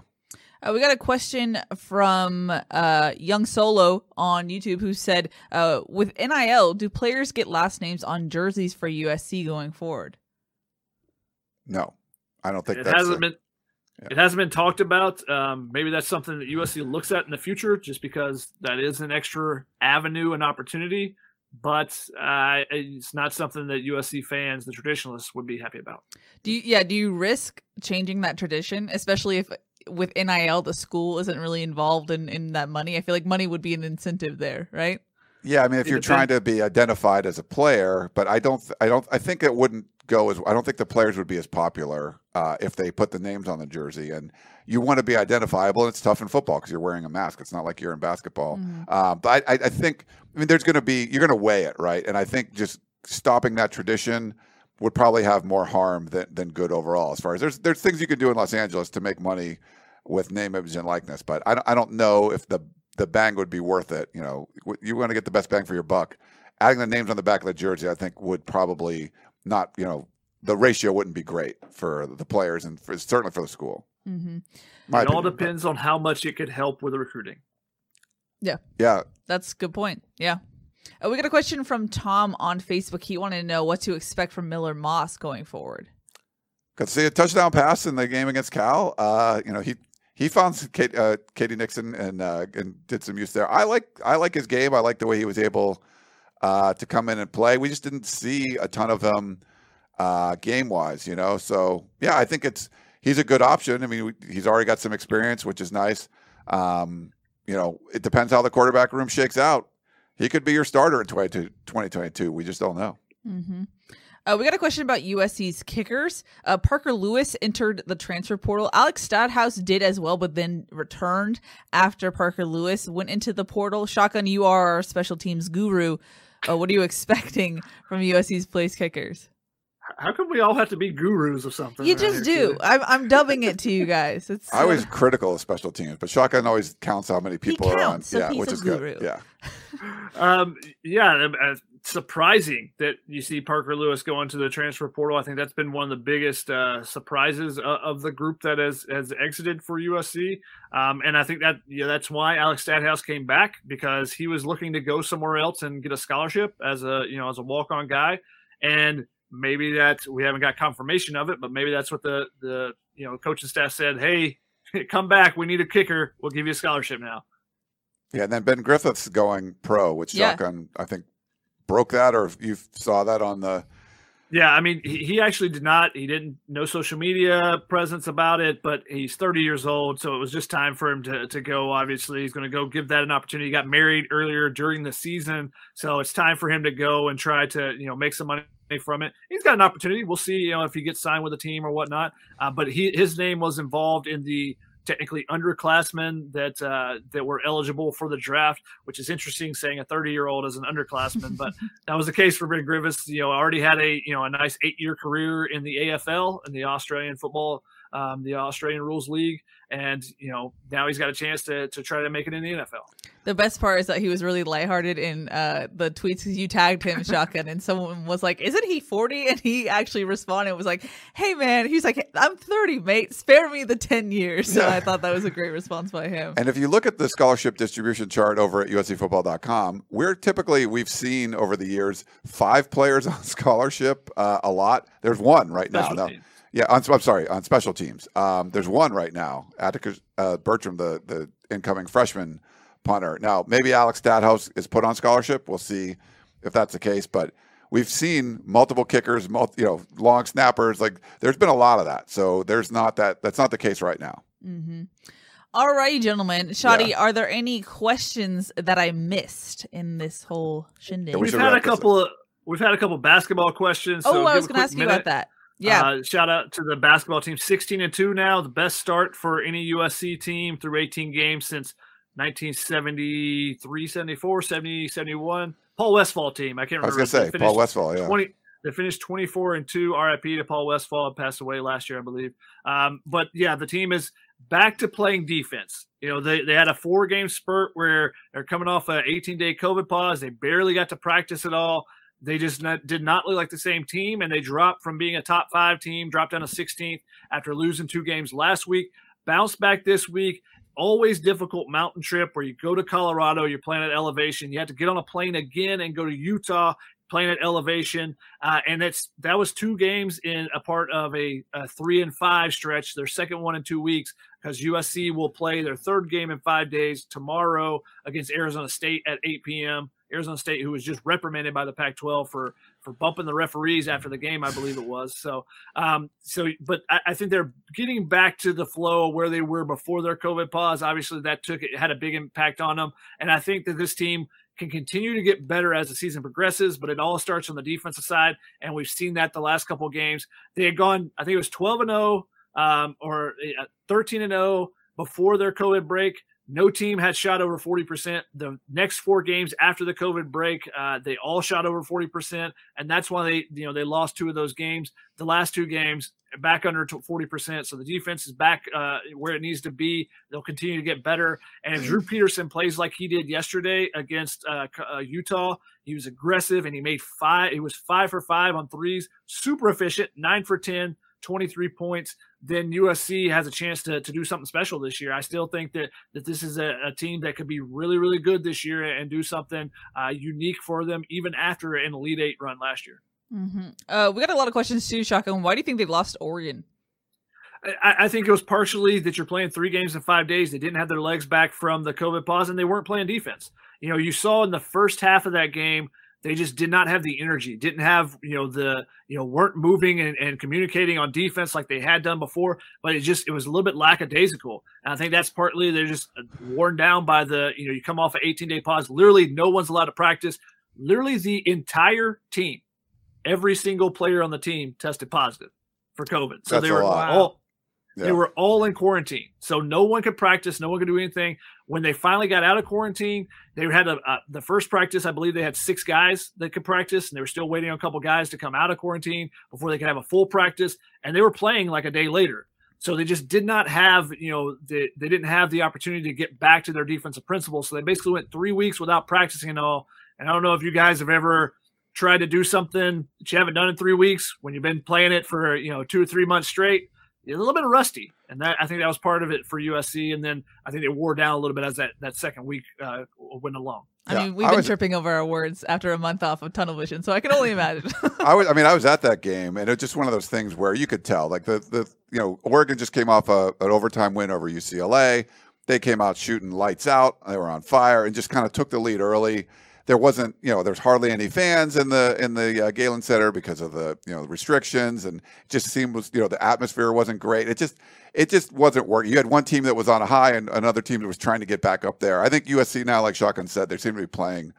S1: uh, we got a question from uh, Young Solo on YouTube who said, uh, "With NIL, do players get last names on jerseys for USC going forward?"
S2: No, I don't think
S3: it
S2: that's
S3: hasn't
S2: a,
S3: been.
S2: Yeah.
S3: It hasn't been talked about. Um, maybe that's something that USC looks at in the future, just because that is an extra avenue and opportunity. But uh, it's not something that USC fans, the traditionalists, would be happy about.
S1: Do you, yeah? Do you risk changing that tradition, especially if with NIL, the school isn't really involved in, in that money. I feel like money would be an incentive there, right?
S2: Yeah, I mean, if it you're depends. trying to be identified as a player, but I don't, I don't, I think it wouldn't go as. I don't think the players would be as popular uh, if they put the names on the jersey. And you want to be identifiable, and it's tough in football because you're wearing a mask. It's not like you're in basketball. Mm-hmm. Uh, but I, I think, I mean, there's going to be, you're going to weigh it, right? And I think just stopping that tradition would probably have more harm than, than good overall. As far as there's there's things you can do in Los Angeles to make money with name, image, and likeness. But I don't, I don't know if the the bang would be worth it. You know, you want to get the best bang for your buck. Adding the names on the back of the jersey, I think, would probably not. You know, the ratio wouldn't be great for the players and for, certainly for the school.
S1: Mm-hmm.
S3: it opinion, all depends but. on how much it could help with the recruiting.
S1: Yeah.
S2: Yeah.
S1: That's a good point. Yeah. Uh, we got a question from Tom on Facebook. He wanted to know what to expect from Miller Moss going forward.
S2: Got to see a touchdown pass in the game against Cal. Uh, you know, he he found Kate, uh, KD Nixon and uh, and did some use there. I like I like his game. I like the way he was able uh, to come in and play. We just didn't see a ton of him uh, game wise, you know. So yeah, I think it's he's a good option. I mean, he's already got some experience, which is nice. Um, you know, it depends how the quarterback room shakes out. He could be your starter in 2022. We just don't know.
S1: Mm-hmm. Uh, we got a question about USC's kickers. Uh, Parker Lewis entered the transfer portal. Alex Stadthaus did as well, but then returned after Parker Lewis went into the portal. Shotgun, you are our special teams guru. Uh, what are you expecting from USC's place kickers?
S3: How come we all have to be gurus of something?
S1: You just do. I'm, I'm dubbing it to you guys. It's
S2: I was critical of special teams, but Shotgun always counts how many people
S1: counts,
S2: are on.
S1: So
S2: yeah, which is
S1: guru.
S2: good. Yeah.
S3: um, yeah, uh, surprising that you see Parker Lewis go into the transfer portal. I think that's been one of the biggest uh, surprises uh, of the group that has has exited for USC. Um, and I think that yeah, that's why Alex Stadthaus came back because he was looking to go somewhere else and get a scholarship as a you know as a walk on guy. And maybe that we haven't got confirmation of it, but maybe that's what the the you know coaching staff said. Hey, come back. We need a kicker. We'll give you a scholarship now.
S2: Yeah, and then Ben Griffiths going pro, which yeah. Shotgun I think broke that, or you saw that on the.
S3: Yeah, I mean, he, he actually did not. He didn't no social media presence about it, but he's 30 years old, so it was just time for him to to go. Obviously, he's going to go give that an opportunity. He got married earlier during the season, so it's time for him to go and try to you know make some money from it. He's got an opportunity. We'll see, you know, if he gets signed with a team or whatnot. Uh, but he his name was involved in the technically underclassmen that uh, that were eligible for the draft, which is interesting. Saying a 30 year old as an underclassman, but that was the case for Ben Griffiths. You know, already had a you know a nice eight year career in the AFL in the Australian football, um, the Australian Rules League, and you know now he's got a chance to to try to make it in the NFL.
S1: The best part is that he was really lighthearted in uh, the tweets because you tagged him shotgun, and someone was like, "Isn't he 40?" And he actually responded, "Was like, hey man," he's like, "I'm 30, mate. Spare me the 10 years." So yeah. I thought that was a great response by him.
S2: And if you look at the scholarship distribution chart over at USCFootball.com, we're typically we've seen over the years five players on scholarship uh, a lot. There's one right Special now. Teams. Yeah, on, I'm sorry, on special teams. Um, there's one right now. Atticus uh, Bertram, the the incoming freshman punter. Now, maybe Alex Stadthaus is put on scholarship. We'll see if that's the case. But we've seen multiple kickers, multi, you know, long snappers. Like there's been a lot of that. So there's not that. That's not the case right now.
S1: Mm-hmm. All right, gentlemen. Shotty, yeah. are there any questions that I missed in this whole shindig?
S3: Yeah, we have had a couple. Of, we've had a couple basketball questions.
S1: Oh, I was going to ask minute. you about that. Yeah.
S3: Uh, shout out to the basketball team, 16 and 2 now, the best start for any USC team through 18 games since 1973, 74, 70, 71. Paul Westphal team. I can't remember.
S2: I was going to say Paul Westphal, yeah.
S3: 20, They finished 24 and two. RIP to Paul Westphal. passed away last year, I believe. Um, but yeah, the team is back to playing defense. You know, they, they had a four game spurt where they're coming off a 18 day COVID pause. They barely got to practice at all. They just not, did not look like the same team, and they dropped from being a top five team, dropped down to 16th after losing two games last week. Bounced back this week. Always difficult mountain trip where you go to Colorado, you're playing at elevation. You have to get on a plane again and go to Utah, playing at elevation. Uh, and that's that was two games in a part of a, a three and five stretch. Their second one in two weeks because USC will play their third game in five days tomorrow against Arizona State at 8 p.m. Arizona State, who was just reprimanded by the Pac-12 for for bumping the referees after the game, I believe it was. So, um, so, but I, I, think they're getting back to the flow where they were before their COVID pause. Obviously, that took it had a big impact on them, and I think that this team can continue to get better as the season progresses. But it all starts on the defensive side, and we've seen that the last couple of games. They had gone, I think it was 12 and 0 um, or uh, 13 and 0 before their COVID break. No team had shot over 40%. The next four games after the COVID break, uh, they all shot over 40%. And that's why they, you know, they lost two of those games. The last two games, back under 40%. So the defense is back uh, where it needs to be. They'll continue to get better. And if Drew Peterson plays like he did yesterday against uh, uh, Utah, he was aggressive and he made five. He was five for five on threes, super efficient, nine for 10 23 points, then USC has a chance to, to do something special this year. I still think that that this is a, a team that could be really, really good this year and do something uh, unique for them, even after an Elite Eight run last year.
S1: Mm-hmm. Uh, we got a lot of questions too, Shotgun. Why do you think they lost Oregon?
S3: I, I, think it was partially that you're playing three games in five days. They didn't have their legs back from the COVID pause, and they weren't playing defense. You know, you saw in the first half of that game – they just did not have the energy didn't have you know the you know weren't moving and, and communicating on defense like they had done before but it just it was a little bit lackadaisical. And i think that's partly they're just uh, worn down by the you know you come off an 18 day pause literally no one's allowed to practice. Literally the entire team every single player on the team tested positive for covid. So
S2: that's
S3: they were
S2: all
S3: yeah. They were all in quarantine, so no one could practice, no one could do anything. When they finally got out of quarantine, they had a, a, the first practice. I believe they had six guys that could practice, and they were still waiting on a couple guys to come out of quarantine before they could have a full practice. And they were playing like a day later, so they just did not have, you know, they, they didn't have the opportunity to get back to their defensive principles. So they basically went three weeks without practicing at all. And I don't know if you guys have ever tried to do something that you haven't done in three weeks when you've been playing it for you know two or three months straight a little bit rusty, and that I think that was part of it for USC. And then I think they wore down a little bit as that that second week uh, went along.
S1: I yeah, mean, we've I been was, tripping over our words after a month off of tunnel vision, so I can only imagine.
S2: I was, I mean, I was at that game, and it's just one of those things where you could tell, like the the you know, Oregon just came off a, an overtime win over UCLA. They came out shooting lights out. They were on fire, and just kind of took the lead early there wasn't, you know, there's hardly any fans in the in the uh, Galen Center because of the you know the restrictions, and just seemed was you know the atmosphere wasn't great. It just it just wasn't working. You had one team that was on a high, and another team that was trying to get back up there. I think USC now, like Shotgun said, they seem to be playing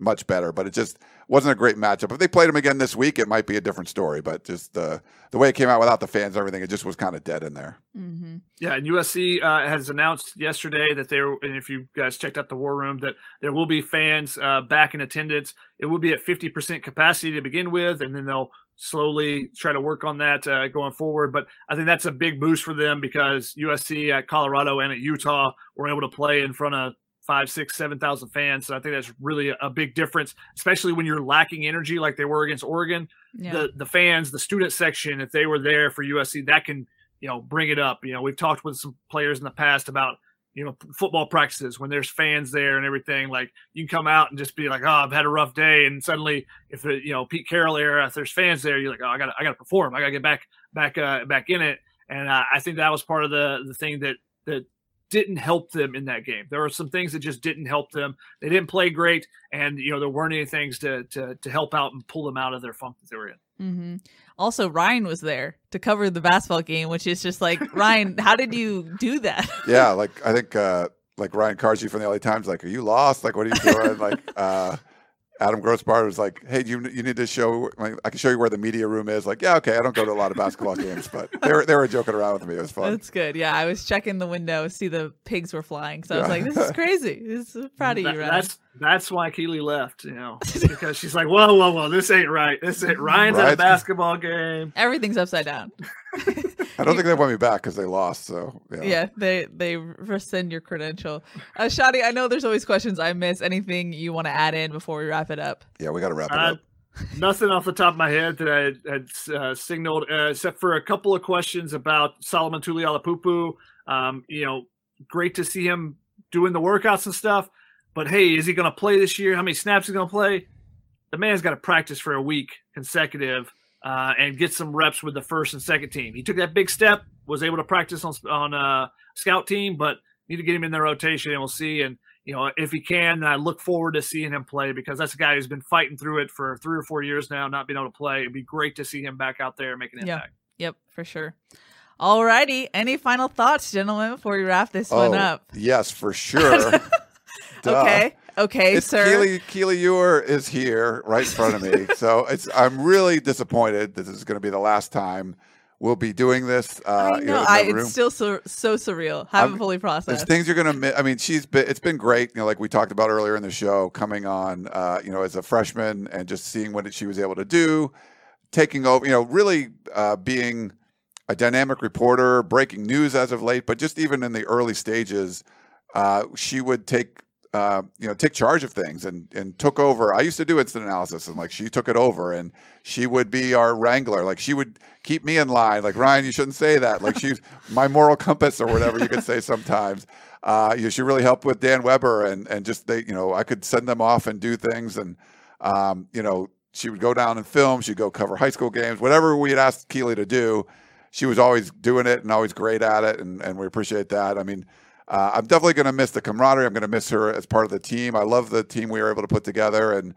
S2: much better, but it just wasn't a great matchup. If they played them again this week, it might be a different story. But just the the way it came out without the fans and everything, it just was kind of dead in there.
S1: Mm-hmm.
S3: Yeah, and USC uh, has announced yesterday that they're, and if you guys checked out the War Room, that there will be fans uh, back in attendance. It will be at fifty percent capacity to begin with, and then they'll slowly try to work on that uh, going forward. But I think that's a big boost for them because USC at Colorado and at Utah were able to play in front of five, six, seven thousand fans. So I think that's really a, big difference, especially when you're lacking energy like they were against Oregon. Yeah. The the fans, the student section, if they were there for USC, that can you know bring it up. You know, we've talked with some players in the past about you know football practices when there's fans there and everything. Like you can come out and just be like, oh, I've had a rough day, and suddenly if it, you know Pete Carroll era, if there's fans there, you're like, oh, I got I got to perform, I got to get back back uh, back in it. And uh, I think that was part of the the thing that that didn't help them in that game. There were some things that just didn't help them. They didn't play great, and you know there weren't any things to to to help out and pull them out of their funk that they were in.
S1: Mm-hmm. Also, Ryan was there to cover the basketball game, which is just like Ryan. how did you do that?
S2: Yeah, like I think uh like Ryan Kartje from the LA Times, like, are you lost? Like, what are you doing? like, uh Adam Grossbart was like, "Hey, you you need to show. I can show you where the media room is." Like, yeah, okay. I don't go to a lot of basketball games, but they were they were joking around with me. It was fun.
S1: That's good. Yeah, I was checking the window, see the pigs were flying, so I was like, "This is crazy. This is proud of you, Ryan."
S3: That's That's why Keely left, you know, because she's like, whoa, whoa, whoa, this ain't right. This ain't Ryan's at a basketball game.
S1: Everything's upside down.
S2: I don't think they want me back because they lost. So yeah.
S1: Yeah, they they rescind your credential. Uh, Shotty, I know there's always questions I miss. Anything you want to add in before we wrap it up?
S2: Yeah, we got to wrap it
S3: Uh,
S2: up.
S3: nothing off the top of my head that I had uh, signaled, uh, except for a couple of questions about Solomon Tuliaupupu. Um, you know, great to see him doing the workouts and stuff. But hey, is he going to play this year? How many snaps is he going to play? The man's got to practice for a week consecutive uh, and get some reps with the first and second team. He took that big step, was able to practice on on uh, scout team, but need to get him in the rotation, and we'll see. And you know, if he can, I look forward to seeing him play because that's a guy who's been fighting through it for three or four years now, not being able to play. It'd be great to see him back out there making an
S1: Yeah.
S3: impact.
S1: Yep, for sure. Alrighty. Any final thoughts, gentlemen, before we wrap this one
S2: Oh,
S1: up?
S2: yes, for sure. Duh.
S1: Okay. Okay,
S2: It's
S1: sir.
S2: Keely, Keely Eure is here right in front of me. so it's I'm really disappointed that this is going to be the last time we'll be doing this. Uh,
S1: I
S2: you
S1: know. I, it's still so so surreal. Haven't
S2: I'm-
S1: fully
S2: There's
S1: processed.
S2: things you're gonna miss. I mean, she's been. It's been great. You know, like we talked about earlier in the show, coming on. Uh, you know, as a freshman and just seeing what she was able to do, taking over. You know, really uh, being a dynamic reporter, breaking news as of late. But just even in the early stages, uh, she would take. Uh, you know, take charge of things and and took over. I used to do instant analysis, and like she took it over, and she would be our wrangler. Like she would keep me in line. Like Ryan, you shouldn't say that. Like she's my moral compass or whatever you could say sometimes. Uh, you know, she really helped with Dan Weber and and just they, you know, I could send them off and do things, and um, you know, she would go down and film. She'd go cover high school games, whatever we had asked Keely to do. She was always doing it and always great at it, and and we appreciate that. I mean. Uh, I'm definitely going to miss the camaraderie. I'm going to miss her as part of the team. I love the team we were able to put together, and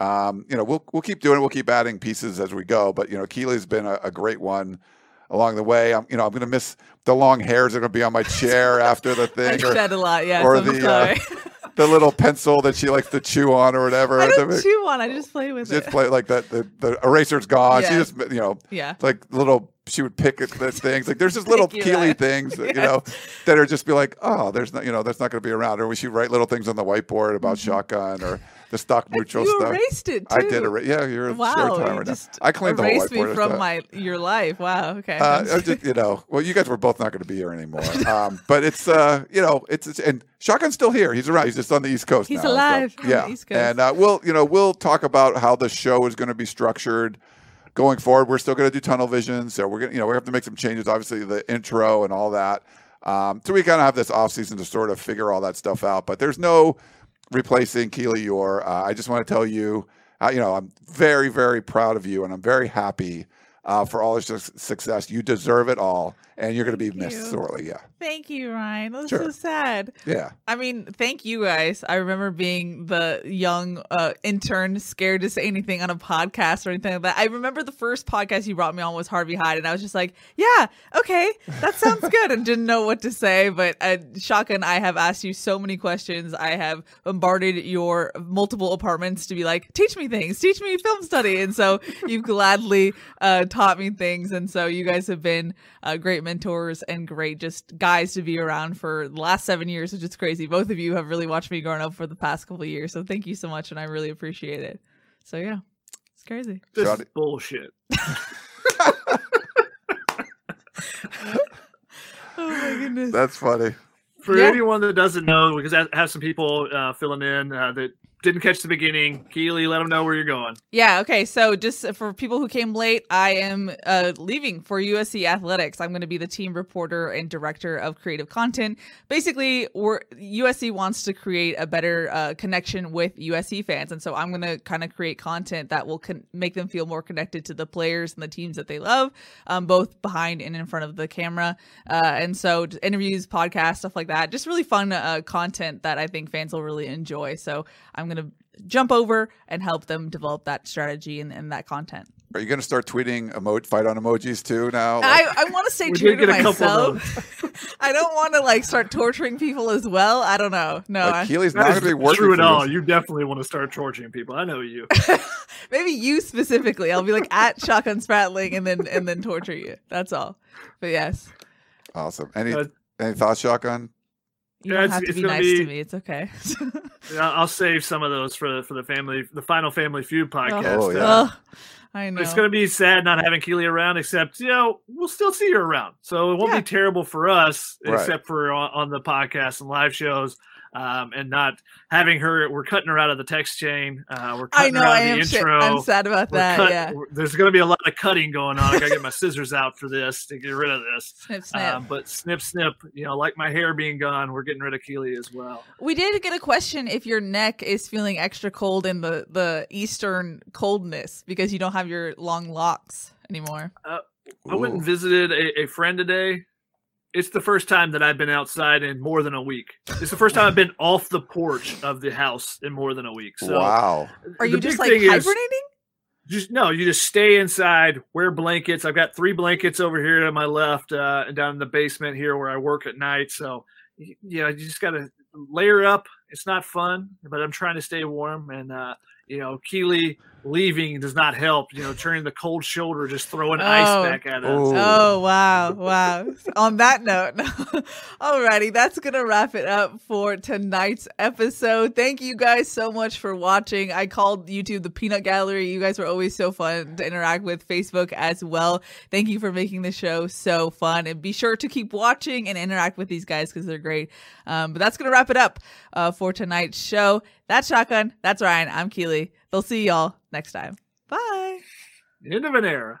S2: um, you know we'll we'll keep doing it. We'll keep adding pieces as we go. But you know Keely's been a, a great one along the way. I'm you know I'm going to miss the long hairs that are going to be on my chair after the
S1: I
S2: thing, or
S1: shed a lot. Yes,
S2: or
S1: I'm
S2: the, uh, the little pencil that she likes to chew on or whatever.
S1: I don't chew on. I just play with
S2: just
S1: it.
S2: Just play like that. The, the eraser's gone. She just you know
S1: Yeah.
S2: it's like little she would pick at the things like there's just little
S1: you
S2: keely
S1: out.
S2: things that, you know that are just be like oh there's not you know that's not going to be around or we should write little things on the whiteboard about shotgun or the stock mutual
S1: Mm-hmm. you
S2: stuff
S1: erased it too.
S2: i did erase yeah you're
S1: Wow,
S2: short
S1: you
S2: timer now. i cleaned the whole whiteboard
S1: me from my your life. Wow. Okay.
S2: uh, just, you know, well, you guys were both not going to be here anymore. Um, but it's, uh, you know, it's, it's and Shotgun's still here. He's around. He's just on the East Coast.
S1: He's
S2: now, so,
S1: alive on the
S2: yeah,
S1: East Coast.
S2: and uh, we'll, you know, we'll talk about how the show is going to be structured going forward. We're still going to do tunnel vision, so we're going, to you know, we have to make some changes. Obviously, the intro and all that. Um, so we kind of have this off season to sort of figure all that stuff out. But there's no replacing Keely Eure. Uh, I just want to tell you, uh, you know, I'm very, very proud of you, and I'm very happy uh, for all your su- success. You deserve it all, and you're going to be
S1: Thank
S2: missed
S1: you.
S2: sorely. Yeah,
S1: Thank you, Ryan. That's
S2: Sure.
S1: so sad.
S2: yeah.
S1: I mean, thank you guys. I remember being the young uh, intern scared to say anything on a podcast or anything like that. I remember the first podcast you brought me on was Harvey Hyde, and I was just like, yeah, okay, that sounds good, and didn't know what to say. But uh, Shotgun, I have asked you so many questions. I have bombarded your multiple apartments to be like, teach me things, teach me film study. And so you've gladly uh, taught me things. And so you guys have been uh, great mentors and great just guys to be around for the last seven years, which is crazy. Both of you have really watched me growing up for the past couple of years. So thank you so much. And I really appreciate it. So yeah, it's crazy.
S3: This
S2: Shotty-
S3: is bullshit.
S1: Oh my goodness.
S2: That's funny.
S3: For
S1: Yeah.
S3: anyone that doesn't know, because I have some people uh, filling in uh, that didn't catch the beginning, Keely, let them know where you're going.
S1: Yeah, okay. So just for people who came late, I am uh, leaving for USC Athletics. I'm going to be the team reporter and director of creative content. Basically, we're, USC wants to create a better uh, connection with USC fans. And so I'm going to kind of create content that will con- make them feel more connected to the players and the teams that they love, um, both behind and in front of the camera. Uh, and so interviews, podcasts, stuff like that. Just really fun uh, content that I think fans will really enjoy. So I'm going to jump over and help them develop that strategy and, and that content.
S2: Are you going to start tweeting emo- fight on emojis too now?
S1: I, I want to stay
S3: We
S1: true to
S3: get a couple of
S1: myself. I don't want to like start torturing people as well. I don't know. No,
S2: like,
S1: I-
S2: Keely's not
S3: That
S2: going to be
S3: is
S2: working
S3: true
S2: for
S3: at all.
S2: you.
S3: You definitely want to start torturing people. I know you.
S1: maybe you specifically. I'll be like at shotgun spratling and then and then torture you. That's all. But yes,
S2: Awesome. Any
S3: Uh,
S2: any thoughts, shotgun?
S1: You
S3: Yeah,
S1: don't
S3: it's-
S1: have to be
S3: gonna
S1: nice to me. It's okay.
S3: Yeah, I'll save some of those for for the family, the final Family Feud podcast.
S2: Oh, yeah.
S3: Uh,
S1: I know.
S3: It's going to be sad not having Keely around, except, you know, we'll still see her around. So it won't
S1: Yeah.
S3: be terrible for us,
S2: Right.
S3: except for on, on the podcast and live shows. Um, and not having her, we're cutting her out of the text chain. Uh, we're
S1: I
S3: cutting
S1: know.
S3: her out
S1: I
S3: of the
S1: am. sa-
S3: intro.
S1: I'm sad about
S3: We're
S1: that.
S3: cut-
S1: yeah.
S3: There's going to be a lot of cutting going on. I got to get my scissors out for this to get rid of this.
S1: Snip, snip.
S3: Um, but snip, snip, you know, like my hair being gone, we're getting rid of Keely as well.
S1: We did get a question if your neck is feeling extra cold in the the eastern coldness because you don't have your long locks anymore.
S3: I went and visited a, a friend today. It's the first time that I've been outside in more than a week. It's the first time I've been off the porch of the house in more than a week. So
S2: wow.
S1: Are you just like
S3: thing is
S1: hibernating?
S3: just no, you just stay inside, wear blankets. I've got three blankets over here to my left, uh, and down in the basement here where I work at night. So y- yeah, you just gotta layer up. It's not fun, but I'm trying to stay warm. And uh, you know, Keely leaving does not help. You know, turning the cold shoulder, just throwing
S1: Oh.
S3: ice back at us.
S2: Ooh.
S1: Oh wow, wow. On that note, alrighty, that's gonna wrap it up for tonight's episode. Thank you guys so much for watching. I called YouTube the Peanut Gallery. You guys were always so fun to interact with. Facebook as well. Thank you for making the show so fun, and be sure to keep watching and interact with these guys because they're great. Um, but that's gonna wrap it up uh, for tonight's show. That's Shotgun. That's Ryan. I'm Keely. They'll see y'all next time. Bye.
S3: End of an era.